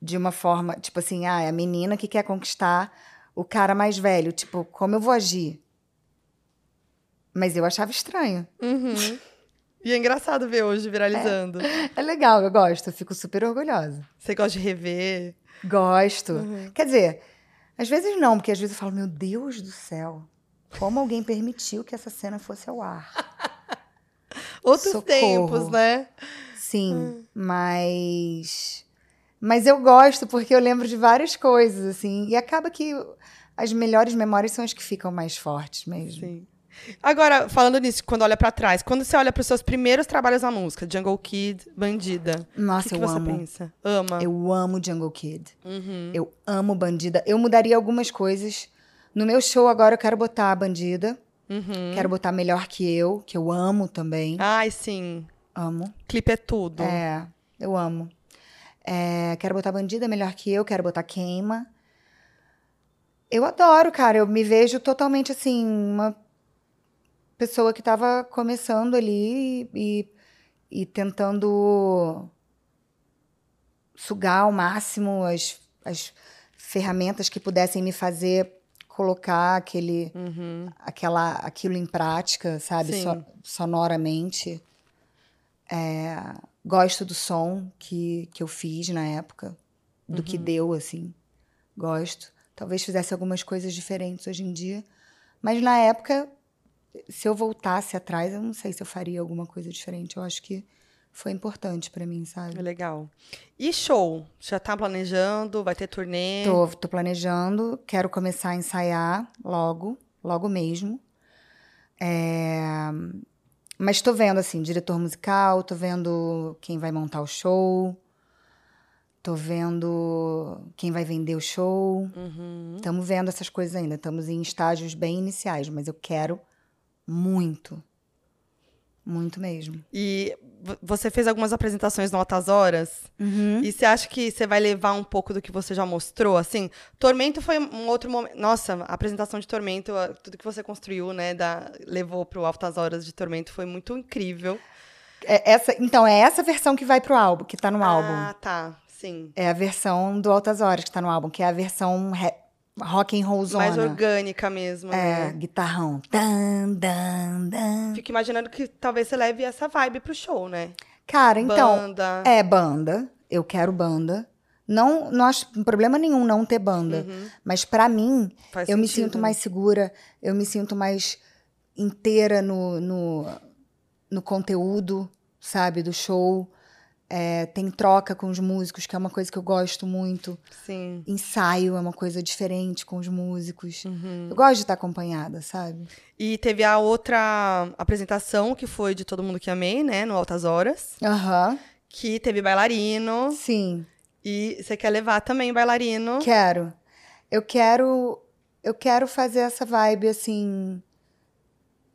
de uma forma, tipo assim, ah, é a menina que quer conquistar o cara mais velho. Tipo, como eu vou agir? Mas eu achava estranho. Uhum. E é engraçado ver hoje viralizando. É legal, eu gosto, eu fico super orgulhosa. Você gosta de rever. Gosto. Uhum. Quer dizer, às vezes não, porque às vezes eu falo, meu Deus do céu, como alguém permitiu que essa cena fosse ao ar? Outros Socorro. tempos, né? Sim, mas. Mas eu gosto porque eu lembro de várias coisas, assim, e acaba que as melhores memórias são as que ficam mais fortes mesmo. Sim. Agora, falando nisso, quando olha pra trás, quando você olha pros seus primeiros trabalhos na música, Jungle Kid, Bandida, Nossa, que, que eu você amo. pensa? Ama? Eu amo Jungle Kid. Uhum. Eu amo Bandida. Eu mudaria algumas coisas. No meu show agora eu quero botar a Bandida. Uhum. Quero botar Melhor Que Eu, que eu amo também. Ai, sim. Amo. Clipe é tudo. É, eu amo. É, quero botar Bandida Melhor Que Eu, quero botar Queima. Eu adoro, cara. Eu me vejo totalmente assim, uma pessoa que tava começando ali e, e tentando sugar ao máximo as, as ferramentas que pudessem me fazer colocar aquele, Uhum. aquela, aquilo em prática, sabe? So- sonoramente. É, gosto do som que, que eu fiz na época, do que deu, assim. Gosto. Talvez fizesse algumas coisas diferentes hoje em dia. Mas na época, se eu voltasse atrás, eu não sei se eu faria alguma coisa diferente. Eu acho que foi importante pra mim, sabe? legal. E show? Já tá planejando? Vai ter turnê? Tô, tô planejando, quero começar a ensaiar logo, logo mesmo. É, Mas tô vendo, assim, diretor musical, tô vendo quem vai montar o show, tô vendo quem vai vender o show. Uhum. Estamos vendo essas coisas ainda, estamos em estágios bem iniciais, mas eu quero muito. Muito mesmo. E vo- você fez algumas apresentações no Altas Horas. E você acha que você vai levar um pouco do que você já mostrou? Assim, Tormento foi um outro momento. Nossa, a apresentação de Tormento, tudo que você construiu, né? Da, levou pro Altas Horas de Tormento foi muito incrível. É essa, então, é essa versão que vai pro álbum, que tá no álbum. Ah, tá. Sim. É a versão do Altas Horas que tá no álbum, que é a versão re- rock and roll zona. Mais orgânica mesmo. É, né? guitarrão. Dan, dan, dan. Fico imaginando que talvez você leve essa vibe pro show, né? Cara, então, Banda. é banda. Eu quero banda. Não, não acho problema nenhum não ter banda. Uhum. Mas pra mim, Faz eu me sentido, sinto né? mais segura, eu me sinto mais inteira no, no, no conteúdo, sabe, do show. É, tem troca com os músicos, que é uma coisa que eu gosto muito. Sim. Ensaio é uma coisa diferente com os músicos. Uhum. Eu gosto de estar acompanhada, sabe? E teve a outra apresentação, que foi de Todo Mundo Que Amei, né? No Altas Horas. Aham, Que teve bailarino. sim. E você quer levar também bailarino. Quero. Eu quero. Eu quero fazer essa vibe assim.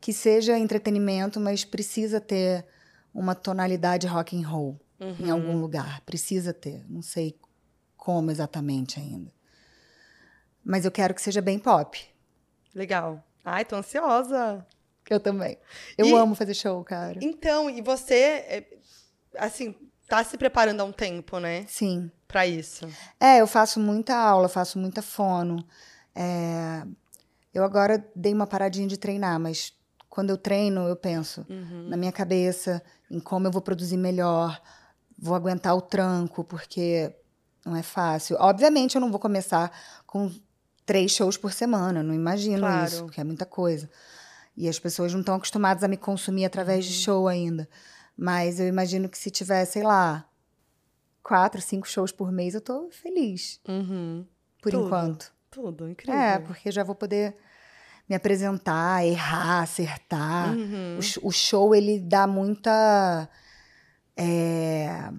Que seja entretenimento, mas precisa ter uma tonalidade rock and roll em algum lugar. Precisa ter. Não sei como exatamente ainda. Mas eu quero que seja bem pop. Legal. Ai, tô ansiosa. Eu também. Eu E- amo fazer show, cara. Então, e você, é, assim, tá se preparando há um tempo, né? Sim. Pra isso. É, eu faço muita aula, faço muita fono. É, Eu agora dei uma paradinha de treinar, mas quando eu treino, eu penso Uhum. na minha cabeça, em como eu vou produzir melhor, vou aguentar o tranco, porque não é fácil. Obviamente, eu não vou começar com três shows por semana. Não imagino Claro. isso, porque é muita coisa. E as pessoas não estão acostumadas a me consumir através Uhum. de show ainda. Mas eu imagino que se tiver, sei lá, quatro, cinco shows por mês, eu tô feliz, Uhum. por Tudo. enquanto. Tudo, incrível. É, porque já vou poder me apresentar, errar, acertar. Uhum. O, o show, ele dá muita é,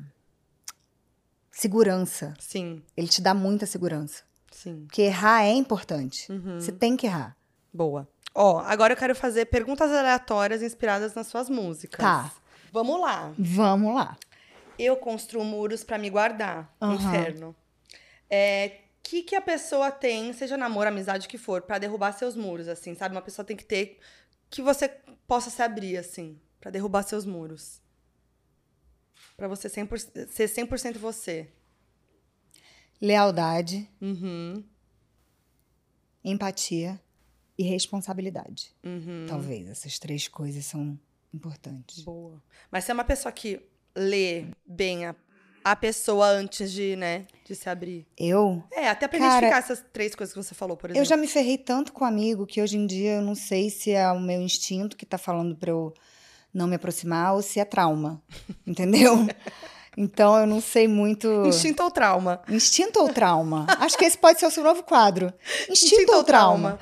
segurança. Sim, Ele te dá muita segurança. sim. Porque errar é importante. Uhum. Você tem que errar. Boa. Ó, agora eu quero fazer perguntas aleatórias inspiradas nas suas músicas. Tá. Vamos lá. Vamos lá. Eu construo muros pra me guardar no Aham. inferno. É, que que a pessoa tem, seja namoro, amizade, o que for, pra derrubar seus muros, assim, sabe? Uma pessoa tem que ter que você possa se abrir, assim, pra derrubar seus muros. Pra você 100%, ser 100% você. Lealdade, Uhum, empatia e responsabilidade. uhum. Talvez essas três coisas são importantes. Boa. Mas você é uma pessoa que lê bem a, a pessoa antes de, né, de se abrir. Eu, É, até pra Cara, identificar essas três coisas que você falou, por exemplo. eu já me ferrei tanto com amigo que hoje em dia eu não sei se é o meu instinto que tá falando pra eu não me aproximar ou se é trauma. Entendeu? Então eu não sei muito. Instinto ou trauma? Instinto ou trauma? Acho que esse pode ser o seu novo quadro. Instinto, ou trauma?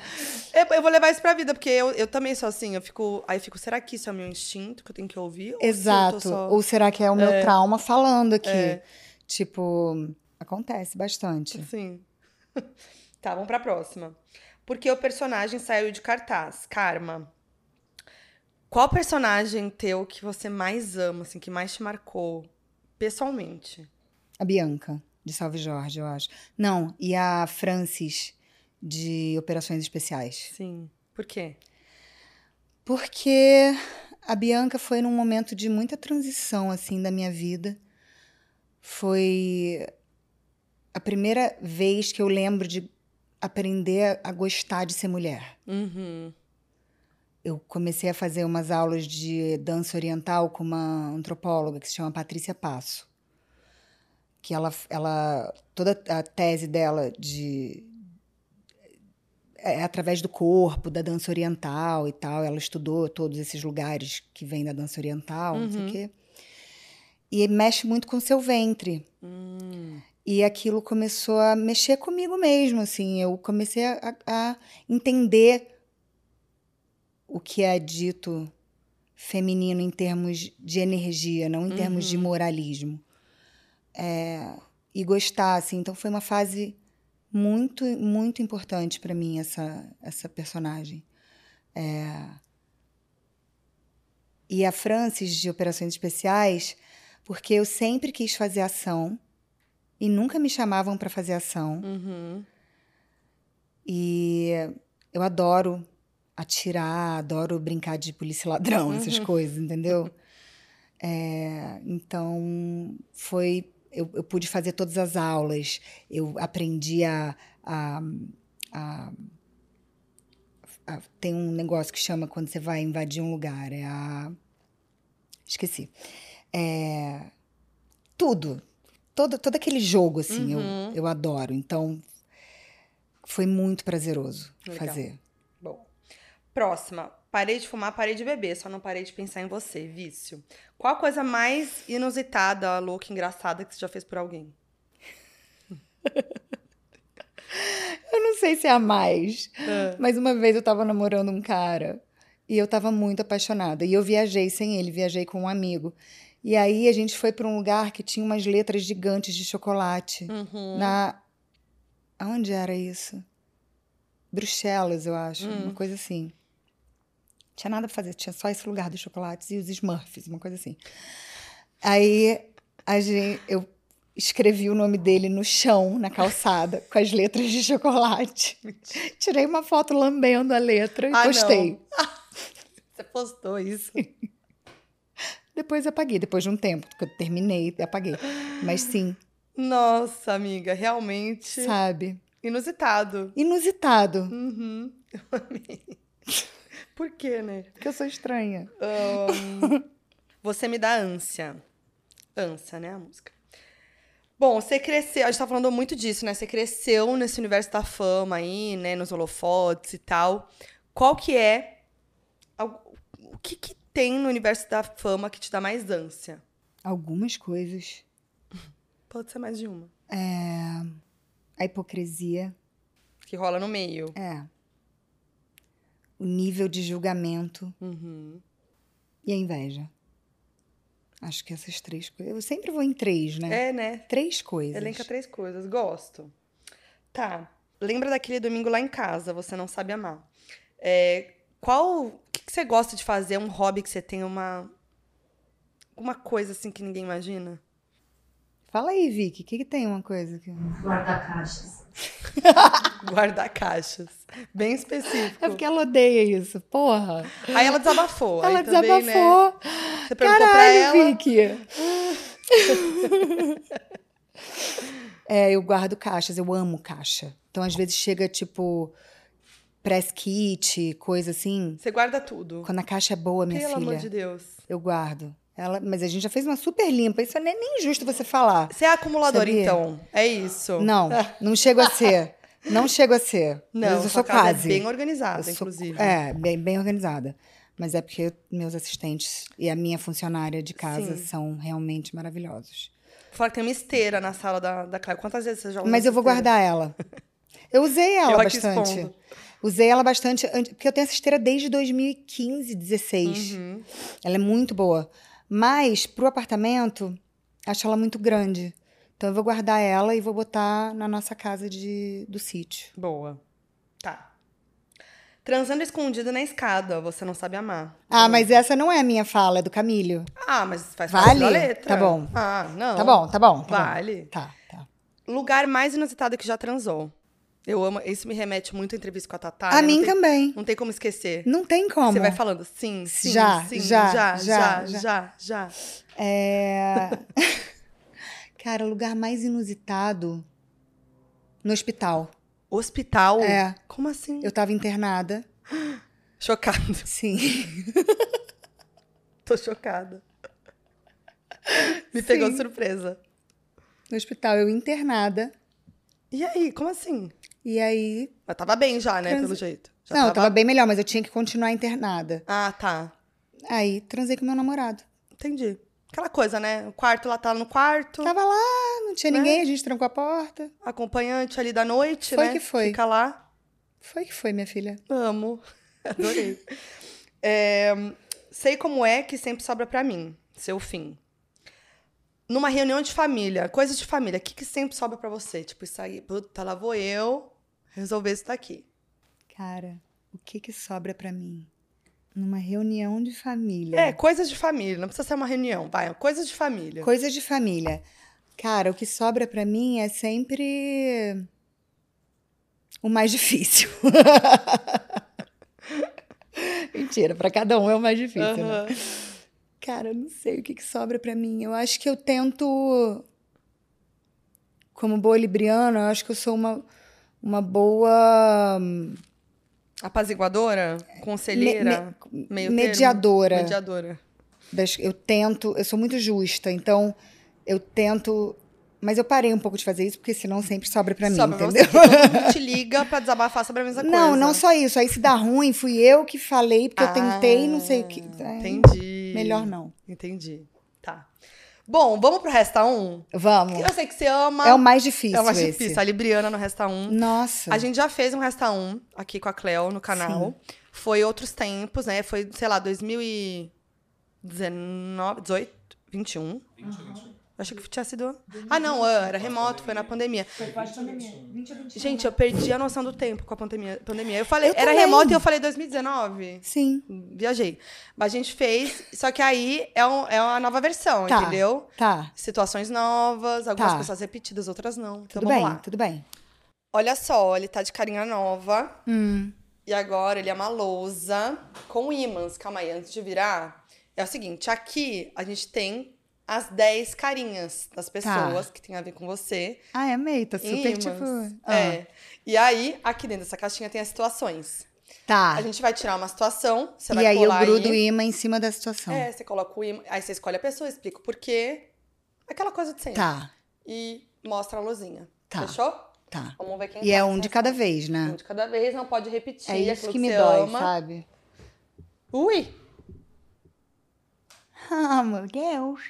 Eu, eu vou levar isso pra vida, porque eu, eu também sou assim. Eu fico. Aí eu fico, será que isso é o meu instinto que eu tenho que ouvir? Ou Exato. só- Ou será que é o meu trauma falando aqui? É. Tipo, acontece bastante. Sim. tá, vamos pra próxima. Porque o personagem saiu de cartaz? Karma. Qual personagem teu que você mais ama, assim, que mais te marcou pessoalmente? A Bianca, de Salve Jorge, eu acho. Não, e a Francis, de Operações Especiais. Sim. Por quê? Porque a Bianca foi num momento de muita transição, assim, da minha vida. Foi a primeira vez que eu lembro de aprender a gostar de ser mulher. Uhum. Eu comecei a fazer umas aulas de dança oriental com uma antropóloga que se chama Patrícia Passo. Que ela, ela toda a tese dela de é através do corpo, da dança oriental e tal. Ela estudou todos esses lugares que vêm da dança oriental, não sei o Uhum. quê. E mexe muito com o seu ventre. Hum. E aquilo começou a mexer comigo mesmo, assim. Eu comecei a, a entender o que é dito feminino em termos de energia, não em termos de moralismo. É, e gostar, assim. Então foi uma fase muito, muito importante para mim essa essa personagem. É, E a Francis de Operações Especiais, porque eu sempre quis fazer ação e nunca me chamavam para fazer ação. Uhum. E eu adoro atirar, adoro brincar de polícia ladrão, essas coisas, entendeu? É, então, foi. Eu, eu pude fazer todas as aulas, eu aprendi a. a, a- a- tem um negócio que chama quando você vai invadir um lugar, é a. Esqueci. É, tudo. Todo, todo aquele jogo, assim, Uhum. eu, eu adoro. Então, foi muito prazeroso Legal. fazer. Próxima. Parei de fumar, parei de beber, só não parei de pensar em você. Vício. Qual a coisa mais inusitada, louca, engraçada que você já fez por alguém? Eu não sei se é a mais, mas uma vez eu tava namorando um cara e eu tava muito apaixonada. E eu viajei sem ele, viajei com um amigo. E aí a gente foi para um lugar que tinha umas letras gigantes de chocolate. Uhum. Na. Aonde era isso? Bruxelas, eu acho. Hum. Uma coisa assim. Tinha nada pra fazer, tinha só esse lugar dos chocolates e os Smurfs, uma coisa assim. Aí a gente, eu escrevi o nome dele no chão, na calçada, com as letras de chocolate. Tirei uma foto lambendo a letra e Ah, não. postei. Você postou isso? Depois apaguei, depois de um tempo, que eu terminei e apaguei. Mas sim, Nossa, amiga, realmente sabe? inusitado. Inusitado, Uhum. Eu amei. Por quê, né? porque eu sou estranha. Ahn, você me dá ânsia. Ânsia, né, a música. Bom, você cresceu, a gente tá falando muito disso, né? Você cresceu nesse universo da fama aí, né? Nos holofotes e tal. Qual que é. O que, que tem no universo da fama que te dá mais ânsia? Algumas coisas. Pode ser mais de uma. É... A hipocrisia. Que rola no meio. É. O nível de julgamento. Uhum. E a inveja. Acho que essas três coisas. Eu sempre vou em três, né? É, né? Três coisas. Elenca três coisas. Gosto. Tá. Lembra daquele domingo lá em casa, você não sabe amar. É, qual. O que, que você gosta de fazer? Um hobby que você tem uma. Uma coisa assim que ninguém imagina? Fala aí, Vicky. O que, que tem uma coisa que. Guardar caixas. Guardar caixas. Bem específico. É porque ela odeia isso. Porra. Aí ela desabafou. Ela né, desabafou. Você perguntou pra Caralho, ela. Vicky. é, eu guardo caixas, eu amo caixa. Então, às vezes, chega, tipo, press kit, coisa assim. Você guarda tudo. Quando a caixa é boa, minha Pelo filha, amor de Deus. eu guardo. Ela, mas a gente já fez uma super limpa. Isso não é nem justo você falar. Você é acumulador, Sabia? então. É isso. Não, não chego a ser. Não chego a ser. Não, mas eu sou casa quase. É bem organizada, sou- inclusive. É, bem, bem organizada. Mas é porque meus assistentes e a minha funcionária de casa Sim. são realmente maravilhosos. Fora que tem uma esteira na sala da, da Clara. Quantas vezes você já usou Mas eu vou esteira? guardar ela. Eu usei ela Eu bastante. Usei ela bastante, ante- porque eu tenho essa esteira desde 2015, 16. Uhum. Ela é muito boa. Mas, pro apartamento, acho ela muito grande. Então, eu vou guardar ela e vou botar na nossa casa de, do sítio. Boa. Tá. Transando escondido na escada, você não sabe amar. Ah, mas essa não é a minha fala, é do Camílio. Ah, mas faz Vale? parte da letra. Tá bom. Ah, não. Tá bom, tá bom. Tá bom. Vale. Tá, tá. Lugar mais inusitado que já transou. Eu amo. Isso me remete muito à entrevista com a Tatá. a né? mim não tem, também. Não tem como esquecer. Não tem como. Você vai falando sim, sim, Já, sim, já, já, já, já, já, já. É... Cara, o lugar mais inusitado no hospital. Hospital? É. Como assim? Eu tava internada. Chocado. Sim. Tô chocada. Me pegou Sim. surpresa. No hospital, eu internada. E aí, como assim? E aí. Mas tava bem já, né, Trans- pelo jeito. Já não, eu tava bem melhor, mas eu tinha que continuar internada. Ah, tá. Aí transei com meu namorado. Entendi. Aquela coisa, né? O quarto lá tá no quarto. Tava lá, não tinha Né? ninguém, a gente trancou a porta. Acompanhante ali da noite, Foi né? que foi. Fica lá. Foi que foi, minha filha. Amo. Adorei. É, sei como é que sempre sobra pra mim. Seu fim. Numa reunião de família, coisas de família, o que, que sempre sobra pra você? Tipo, isso aí, puta, lá vou eu resolver isso daqui. Cara, o que que sobra pra mim? Numa reunião de família. É, coisas de família, não precisa ser uma reunião, vai, coisas de família. Coisas de família. Cara, o que sobra pra mim é sempre o mais difícil. Mentira, pra cada um é o mais difícil, né? Cara, eu não sei o que, que sobra pra mim. Eu acho que eu tento. Como boa libriana, eu acho que eu sou uma, uma boa Apaziguadora? Conselheira? meio termo? mediadora. Mediadora. das- eu tento, eu sou muito justa, então eu tento. Mas eu parei um pouco de fazer isso, porque senão sempre sobra pra mim, Sobra pra entendeu? você, que todo mundo te liga pra desabafar sobre a mesma coisa. Não, não só isso. Aí se dá ruim, fui eu que falei, porque eu tentei, não sei o que. Ah, É, Entendi. Melhor não. Entendi. Tá. Bom, vamos pro Resta 1? Vamos. Eu sei que você ama. É o mais difícil. É o mais esse. difícil. A Libriana no Resta 1. Nossa. A gente já fez um Resta 1 aqui com a Cleo no canal. Foi outros tempos, né? Foi, sei lá, 2019, 18, 21. 20 ou 21. Acho que tinha sido. Ah, não, era remoto, foi na pandemia. Foi quase pandemia. 20 ou 21. Gente, eu perdi a noção do tempo com a pandemia. pandemia. Eu falei, Eu era também. remoto e eu falei 2019. Sim. Viajei. Mas a gente fez, só que aí é, um, é uma nova versão, Tá. entendeu? Tá. Situações novas, algumas Tá. pessoas repetidas, outras não. Então Tudo bem, lá. tudo bem. Olha só, ele tá de carinha nova. Hum. E agora ele é uma lousa com ímãs. Calma aí, antes de virar. É o seguinte, aqui a gente tem as 10 carinhas das pessoas que tem a ver com você. Ah, amei. Tá em super tipo. ah. É. E aí, aqui dentro dessa caixinha tem as situações. Tá. A gente vai tirar uma situação, você e vai aí eu colar grudo o aí. imã em cima da situação. É, você coloca o ímã, aí você escolhe a pessoa, explica o porquê. Aquela coisa de sempre. Tá. e mostra a luzinha. Tá. Fechou? Tá. Vamos ver quem E é passa um de cada vez, Um né? de cada vez, não pode repetir. É isso aquilo que me dói, ama. sabe? Ui! Ah, meu Deus.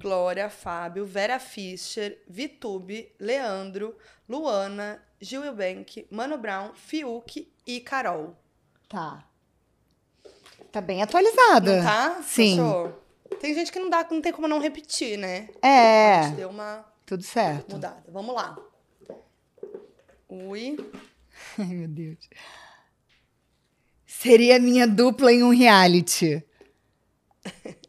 Glória, Fábio, Vera Fischer, Vitube, Leandro, Luana, Gil Eubank, Mano Brown, Fiuk e Carol. Tá. Tá bem atualizada. Não tá? Sim. Fechou? Tem gente que não dá, não tem como não repetir, né? A É, gente deu uma tudo certo. mudada. Vamos lá. Ui. Ai, meu Deus. Seria minha dupla em um reality.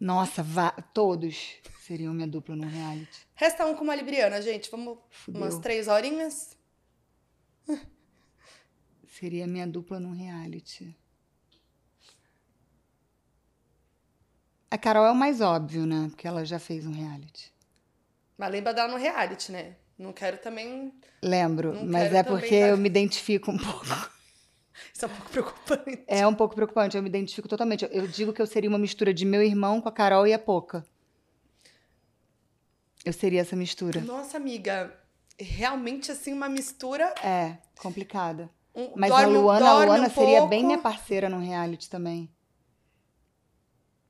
Nossa, todos seriam minha dupla num reality. Resta um com uma libriana, gente. Vamos Fudeu. umas três horinhas. Seria minha dupla num reality. A Carol é o mais óbvio, né? Porque ela já fez um reality. Mas lembra dela no reality, né? Não quero também. Lembro, mas é porque dar- eu me identifico um pouco. Isso é um pouco preocupante. É um pouco preocupante, eu me identifico totalmente. Eu digo que eu seria uma mistura de meu irmão com a Carol e a Poca. Eu seria essa mistura. Nossa, amiga. Realmente, assim, uma mistura. É, complicada. um- Mas dorme- a Luana, a Luana um seria pouco. bem minha parceira no reality também.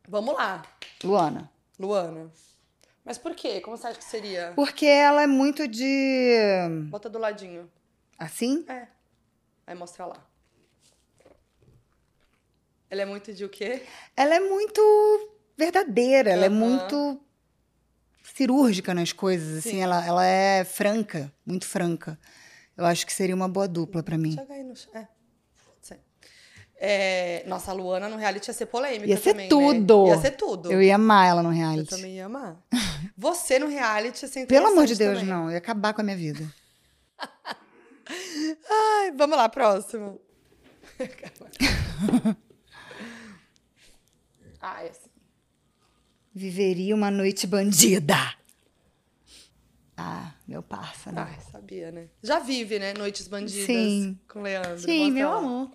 Vamos lá, Luana. Luana. Mas por quê? Como você acha que seria? Porque ela é muito de. Bota do ladinho. Assim? É. Aí mostra lá. Ela é muito de o quê? Ela é muito verdadeira, ela é muito cirúrgica nas coisas, assim. Sim. Ela, ela é franca, muito franca. Eu acho que seria uma boa dupla pra mim. Joga aí no chão. É. É, Nossa, a Luana no reality ia ser polêmica Ia ser também, né? tudo. Ia ser tudo. Eu ia amar ela no Eu reality. também ia amar. Você no reality ia ser Pelo amor de Deus, também. não. Eu ia acabar com a minha vida. Ai, vamos lá, próximo. ah, esse. Viveria uma noite bandida. Ah, meu parça, né? Ai, sabia, né? Já vive, né? Noites Bandidas Sim. com Leandro. Sim, Mostra meu lá. amor.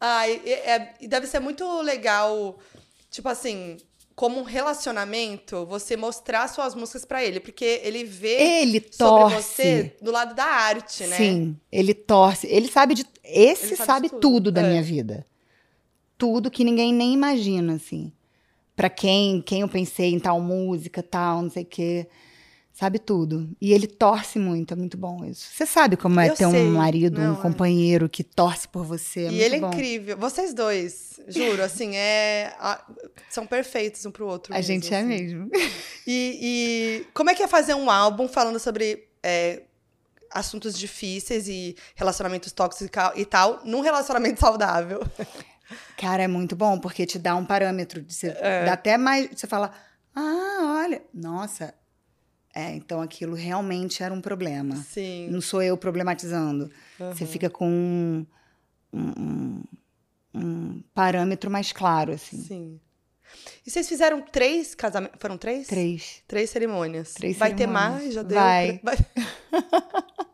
Ai, e, é- e deve ser muito legal, tipo assim, como um relacionamento, você mostrar suas músicas pra ele, porque ele vê Ele sobre torce. você do lado da arte, né? Sim, ele torce. Ele sabe de. Esse Ele sabe sabe, de tudo. tudo, da É. minha vida. Tudo que ninguém nem imagina, assim. Pra quem, quem eu pensei em tal música, tal, não sei o quê. Sabe tudo. E ele torce muito, é muito bom isso. Você sabe como é Eu ter sei. um marido, Não, um é. companheiro que torce por você. É e ele é bom. incrível. Vocês dois, juro, assim, é. a- são perfeitos um pro outro. A mesmo, gente é assim. mesmo. E, e como é que é fazer um álbum falando sobre é, assuntos difíceis e relacionamentos tóxicos e tal, num relacionamento saudável? Cara, é muito bom, porque te dá um parâmetro. De você, É. Dá até mais. Você fala, ah, olha, nossa. É, então aquilo realmente era um problema. Sim. Não sou eu problematizando. Você Aham. fica com um, um- um- parâmetro mais claro, assim. Sim. E vocês fizeram três casamentos? Foram três? Três. Três cerimônias. Três Vai ter cerimônias. mais? Já deu? Vai. Vai,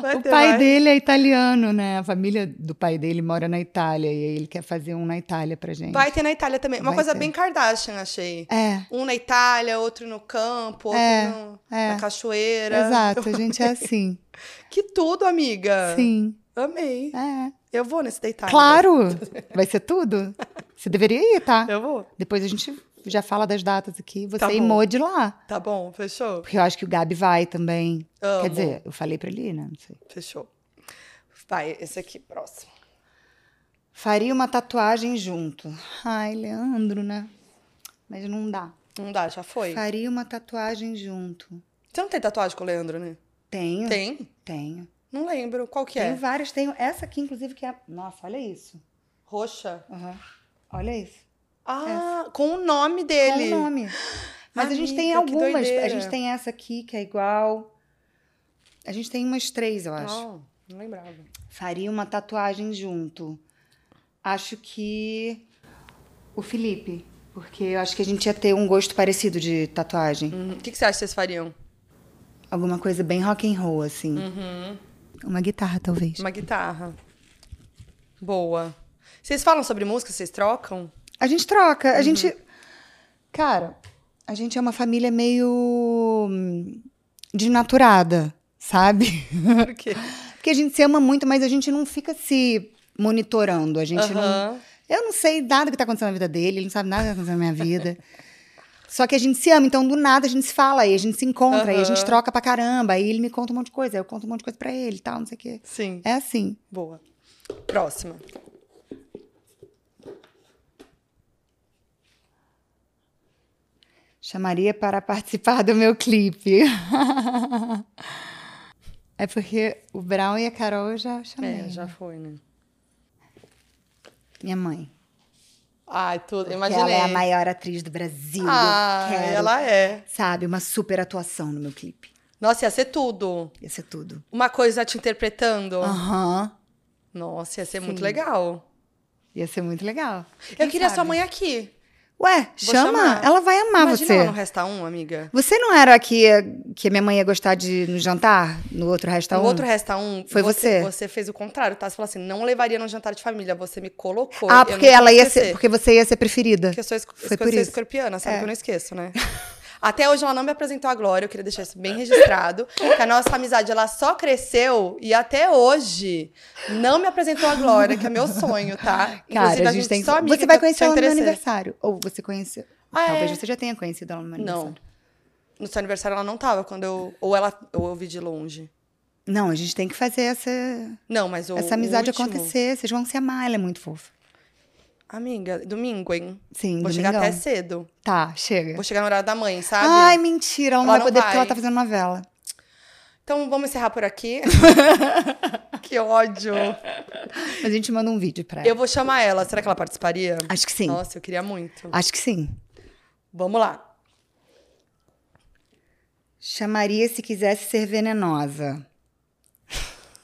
Vai o pai mais? dele é italiano, né? A família do pai dele mora na Itália. E aí ele quer fazer um na Itália pra gente. Vai ter na Itália também. Uma Vai coisa ter. bem Kardashian, achei. É, Um na Itália, outro no campo, outro É, no- é. na cachoeira. exato. A gente é assim. Que tudo, amiga. Sim. Amei. É. Eu vou nesse da Itália. Claro! Vai ser tudo. Você deveria ir, tá? Eu vou. Depois a gente já fala das datas aqui. Você Tá e. Mo de lá. Tá bom, fechou? Porque eu acho que o Gabi vai também. Amo. Quer dizer, eu falei pra ele, né? Não sei. Fechou. Vai, esse aqui, próximo. Faria uma tatuagem junto. Ai, Leandro, né? Mas não dá. Não dá, já foi. Faria uma tatuagem junto. Você não tem tatuagem com o Leandro, né? Tenho. Tem? Tenho. Não lembro. Qual que Tenho é? várias. Tenho essa aqui, inclusive, que é. Nossa, olha isso. Roxa. Aham. Olha isso. Ah, com o nome dele. o nome? Mas a gente tem Amiga, algumas. A gente tem essa aqui, que é igual. A gente tem umas três, eu acho. Não, não lembrava. Faria uma tatuagem junto. Acho que o Felipe, porque eu acho que a gente ia ter um gosto parecido de tatuagem. Uhum. O que, que você acha que vocês fariam? Alguma coisa bem rock and roll assim. Uhum. Uma guitarra talvez. Uma guitarra. Boa. Vocês falam sobre música? Vocês trocam? A gente troca. A gente. Cara, a gente é uma família meio. hum, desnaturada, sabe? Por quê? Porque a gente se ama muito, mas a gente não fica se monitorando. A gente não. Aham. Eu não sei nada que tá acontecendo na vida dele, ele não sabe nada que tá acontecendo na minha vida. Só que a gente se ama, então do nada a gente se fala, aí a gente se encontra, aí a gente troca pra caramba, aí ele me conta um monte de coisa, aí eu conto um monte de coisa pra ele e tal, não sei o quê. Sim. É assim. Boa. Próxima. Chamaria para participar do meu clipe. é porque o Brown e a Carol eu já chamei. É, já foi, né? Minha mãe. Ai, tudo. Porque Imaginei. ela é a maior atriz do Brasil. Ah, eu quero, ela é. sabe, uma super atuação no meu clipe. Nossa, ia ser tudo. Ia ser tudo. Uma coisa te interpretando. Aham. Nossa, ia ser muito Sim. legal. Ia ser muito legal. Eu Quem queria sabe? sua mãe aqui. Ué, Vou chama. chamar. Ela vai amar Imagina você. ela no Resta Um, amiga. Você não era a que, minha mãe ia gostar de no jantar? No outro Resta No Um? outro Resta Um, Foi você. Você fez o contrário, tá? Você falou assim, não levaria no jantar de família. Você me colocou. Ah, porque ela ia ser, porque você ia ser preferida. Porque eu sou, esco- Foi por eu sou isso. escorpiana, sabe É. que eu não esqueço, né? Até hoje ela não me apresentou a Glória, eu queria deixar isso bem registrado. que a nossa amizade, ela só cresceu e até hoje não me apresentou a Glória, que é meu sonho, tá? Cara, a gente, tem só amiga Você vai conhecer só ela no meu aniversário. Ou você conheceu. Ah, Talvez é? você já tenha conhecido ela no meu aniversário. Não. No seu aniversário ela não tava, quando eu... Ou ela, ou eu vi de longe. Não, a gente tem que fazer essa, Não, mas o essa amizade último- acontecer. Vocês vão se amar, ela é muito fofa. Amiga, domingo, hein? Sim, Vou chegar domingão. até cedo. Tá, chega. Vou chegar no horário da mãe, sabe? Ai, mentira, ela não Ela vai não poder porque ela vai. tá fazendo novela. Então vamos encerrar por aqui. que ódio. Mas a gente manda um vídeo pra ela. Eu vou chamar ela. Será que ela participaria? Acho que sim. Nossa, eu queria muito. Acho que sim. Vamos lá. Chamaria se quisesse ser venenosa.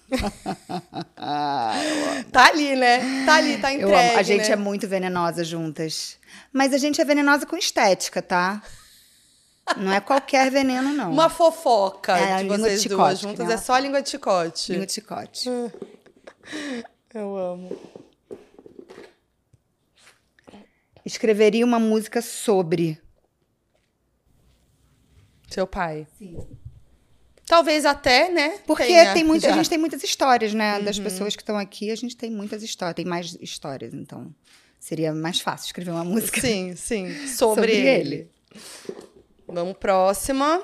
Tá ali, né? Tá ali, tá Eu entregue, amo. A gente né? é muito venenosa juntas. Mas a gente é venenosa com estética, tá? Não é qualquer veneno, não. Uma fofoca É, a de língua vocês de duas juntas né? é só língua de chicote. Língua de chicote. Eu amo. Escreveria uma música sobre. Seu pai. Sim. Talvez até, né? Porque tenha tem muita, a gente tem muitas histórias, né? Uhum. Das pessoas que estão aqui, a gente tem muitas histórias. Tem mais histórias, então seria mais fácil escrever uma música. Sim, sim. Sobre, Sobre ele. ele. Vamos próxima.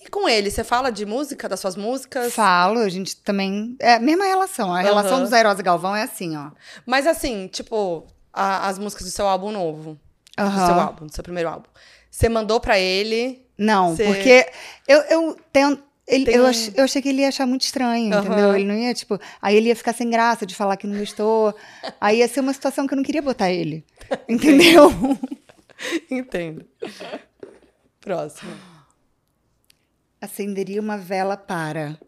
E com ele, você fala de música, das suas músicas? Falo, a gente também. É a mesma relação. A relação Aham. dos Airosa Galvão é assim, ó. Mas assim, tipo, a- as músicas do seu álbum novo. Do Aham. seu álbum, do seu primeiro álbum. Você mandou pra ele. Não, Cê- porque eu, eu tento. Ele, Tem eu, ach- eu achei que ele ia achar muito estranho, Aham. entendeu? Ele não ia, tipo. Aí ele ia ficar sem graça de falar que não gostou. aí ia ser uma situação que eu não queria botar ele. Entendeu? Entendo. Próximo. Acenderia uma vela para.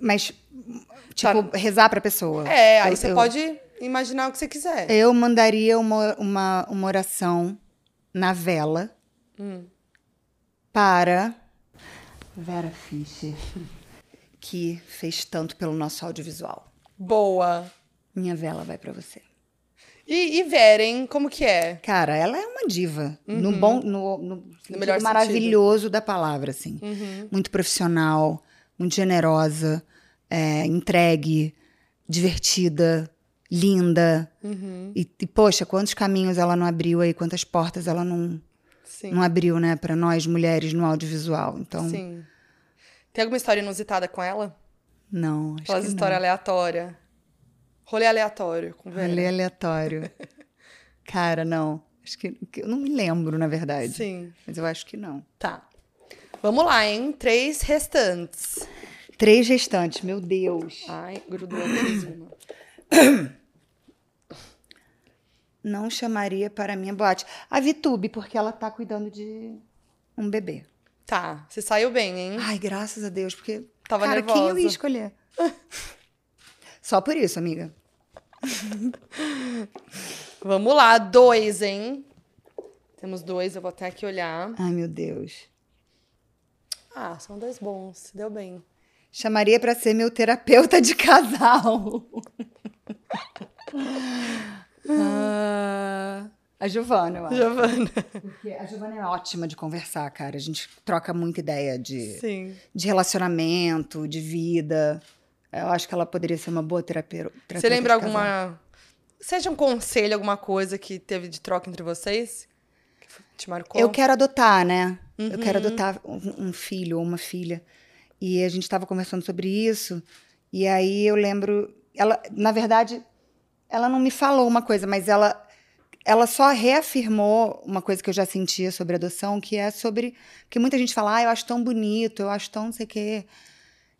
Mas, tipo, rezar pra pessoa. Tá. É, aí Eu- você eu- pode imaginar o que você quiser. Eu mandaria uma, uma, uma oração na vela Hum. para Vera Fischer, que fez tanto pelo nosso audiovisual. Boa. Minha vela vai pra você. E, e Veren, como que é? Cara, ela é uma diva. No bom, no, no, sentido Uhum. melhor sentido. maravilhoso da palavra, assim. Uhum. Muito profissional, muito generosa, é, entregue, divertida, linda. Uhum. E, e, poxa, quantos caminhos ela não abriu aí, quantas portas ela não, Sim. não abriu, né, para nós mulheres no audiovisual. Então, Sim. Tem alguma história inusitada com ela? não, acho Aquelas histórias aleatórias. Rolê aleatório com. Veren. Rolê aleatório. Cara, não. Acho que, eu não me lembro, na verdade. Sim. Mas eu acho que não. Tá. Vamos lá, hein? Três restantes. Três restantes, meu Deus. Ai, grudou uma. Não chamaria para a minha boate. A Vitube, porque ela tá cuidando de um bebê. Tá, você saiu bem, hein? Ai, graças a Deus, porque. Tava cara, quem eu nervosa. ia escolher? Só por isso, amiga. Vamos lá, dois, hein? Temos dois, eu vou até aqui olhar. Ai, meu Deus. Ah, são dois bons, deu bem. Chamaria para ser meu terapeuta de casal. Ah, A Giovana, eu acho. Giovana. Porque a Giovana é ótima de conversar, cara. A gente troca muita ideia de, Sim. de relacionamento, de vida. Eu acho que ela poderia ser uma boa terapeuta. Você lembra alguma. Seja um conselho, alguma coisa que teve de troca entre vocês? Que te marcou? Eu quero adotar, né? Eu Uhum. quero adotar um, um filho ou uma filha. E a gente estava conversando sobre isso. E aí eu lembro. Ela, na verdade, ela não me falou uma coisa, mas ela, ela só reafirmou uma coisa que eu já sentia sobre adoção, que é sobre. que muita gente fala, ah, eu acho tão bonito, eu acho tão não sei o quê.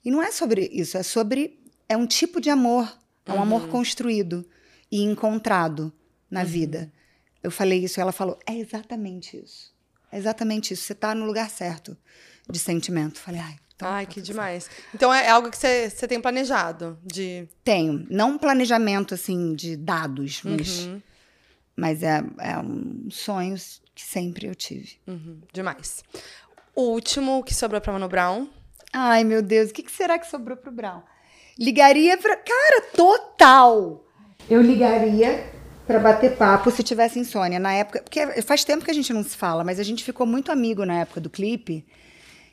E não é sobre isso, é sobre. É um tipo de amor. É um amor construído e encontrado na vida. Eu falei isso e ela falou: é exatamente isso. É exatamente isso. Você tá no lugar certo de sentimento. Falei, ai. Então Ai, tá que demais. Então é algo que você tem planejado de. Tenho. Não um planejamento, assim, de dados, mas, Uhum, mas é, é um sonho que sempre eu tive. uhum, demais. O último que sobrou pra Mano Brown. Ai, meu Deus, o que, que será que sobrou pro Brown? Ligaria pra. Cara, total! Eu ligaria pra bater papo se tivesse insônia. Na época. Porque faz tempo que a gente não se fala, mas a gente ficou muito amigo na época do clipe.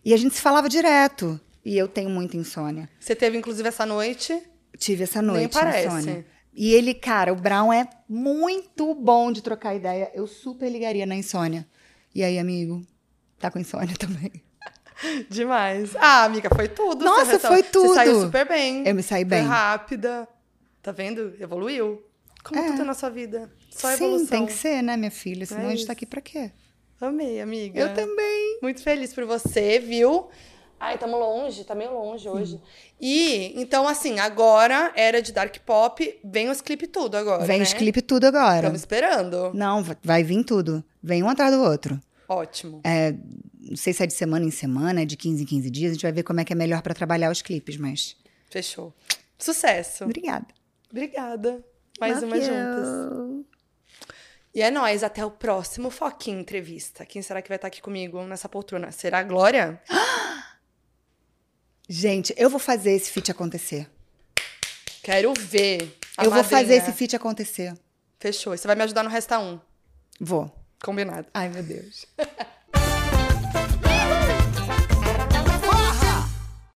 E a gente se falava direto. E eu tenho muita insônia. Você teve, inclusive, essa noite. Tive essa Nem noite, parece. insônia. E ele, cara, o Brown é muito bom de trocar ideia. Eu super ligaria na insônia. E aí, amigo? Tá com insônia também? Demais. Ah, amiga, foi tudo. Nossa, foi tudo. Você saiu super bem. Eu me saí bem. Foi rápida. Tá vendo? Evoluiu. Como É. tudo na sua vida. Só Sim, evolução. tem que ser, né, minha filha? Senão É a gente tá aqui pra quê? Amei, amiga. Eu também. Muito feliz por você, viu? Ai, tamo longe, tá meio longe hoje. E, então, assim, agora, era de Dark Pop, vem os clipes tudo agora, Vem né? os clipes tudo agora. Estamos esperando. Não, va- vai vir tudo. Vem um atrás do outro. Ótimo. É, não sei se é de semana em semana, é de 15 em 15 dias. A gente vai ver como é que é melhor pra trabalhar os clipes, mas. Fechou. Sucesso. Obrigada. Obrigada. Mais Love uma you. juntas. E é nóis, até o próximo Foquinha Entrevista. Quem será que vai estar aqui comigo nessa poltrona? Será a Glória? Gente, eu vou fazer esse feat acontecer. Quero ver. a eu vou madrinha. fazer esse feat acontecer. Fechou. Você vai me ajudar no Resta 1. Vou. Combinado. Ai, meu Deus.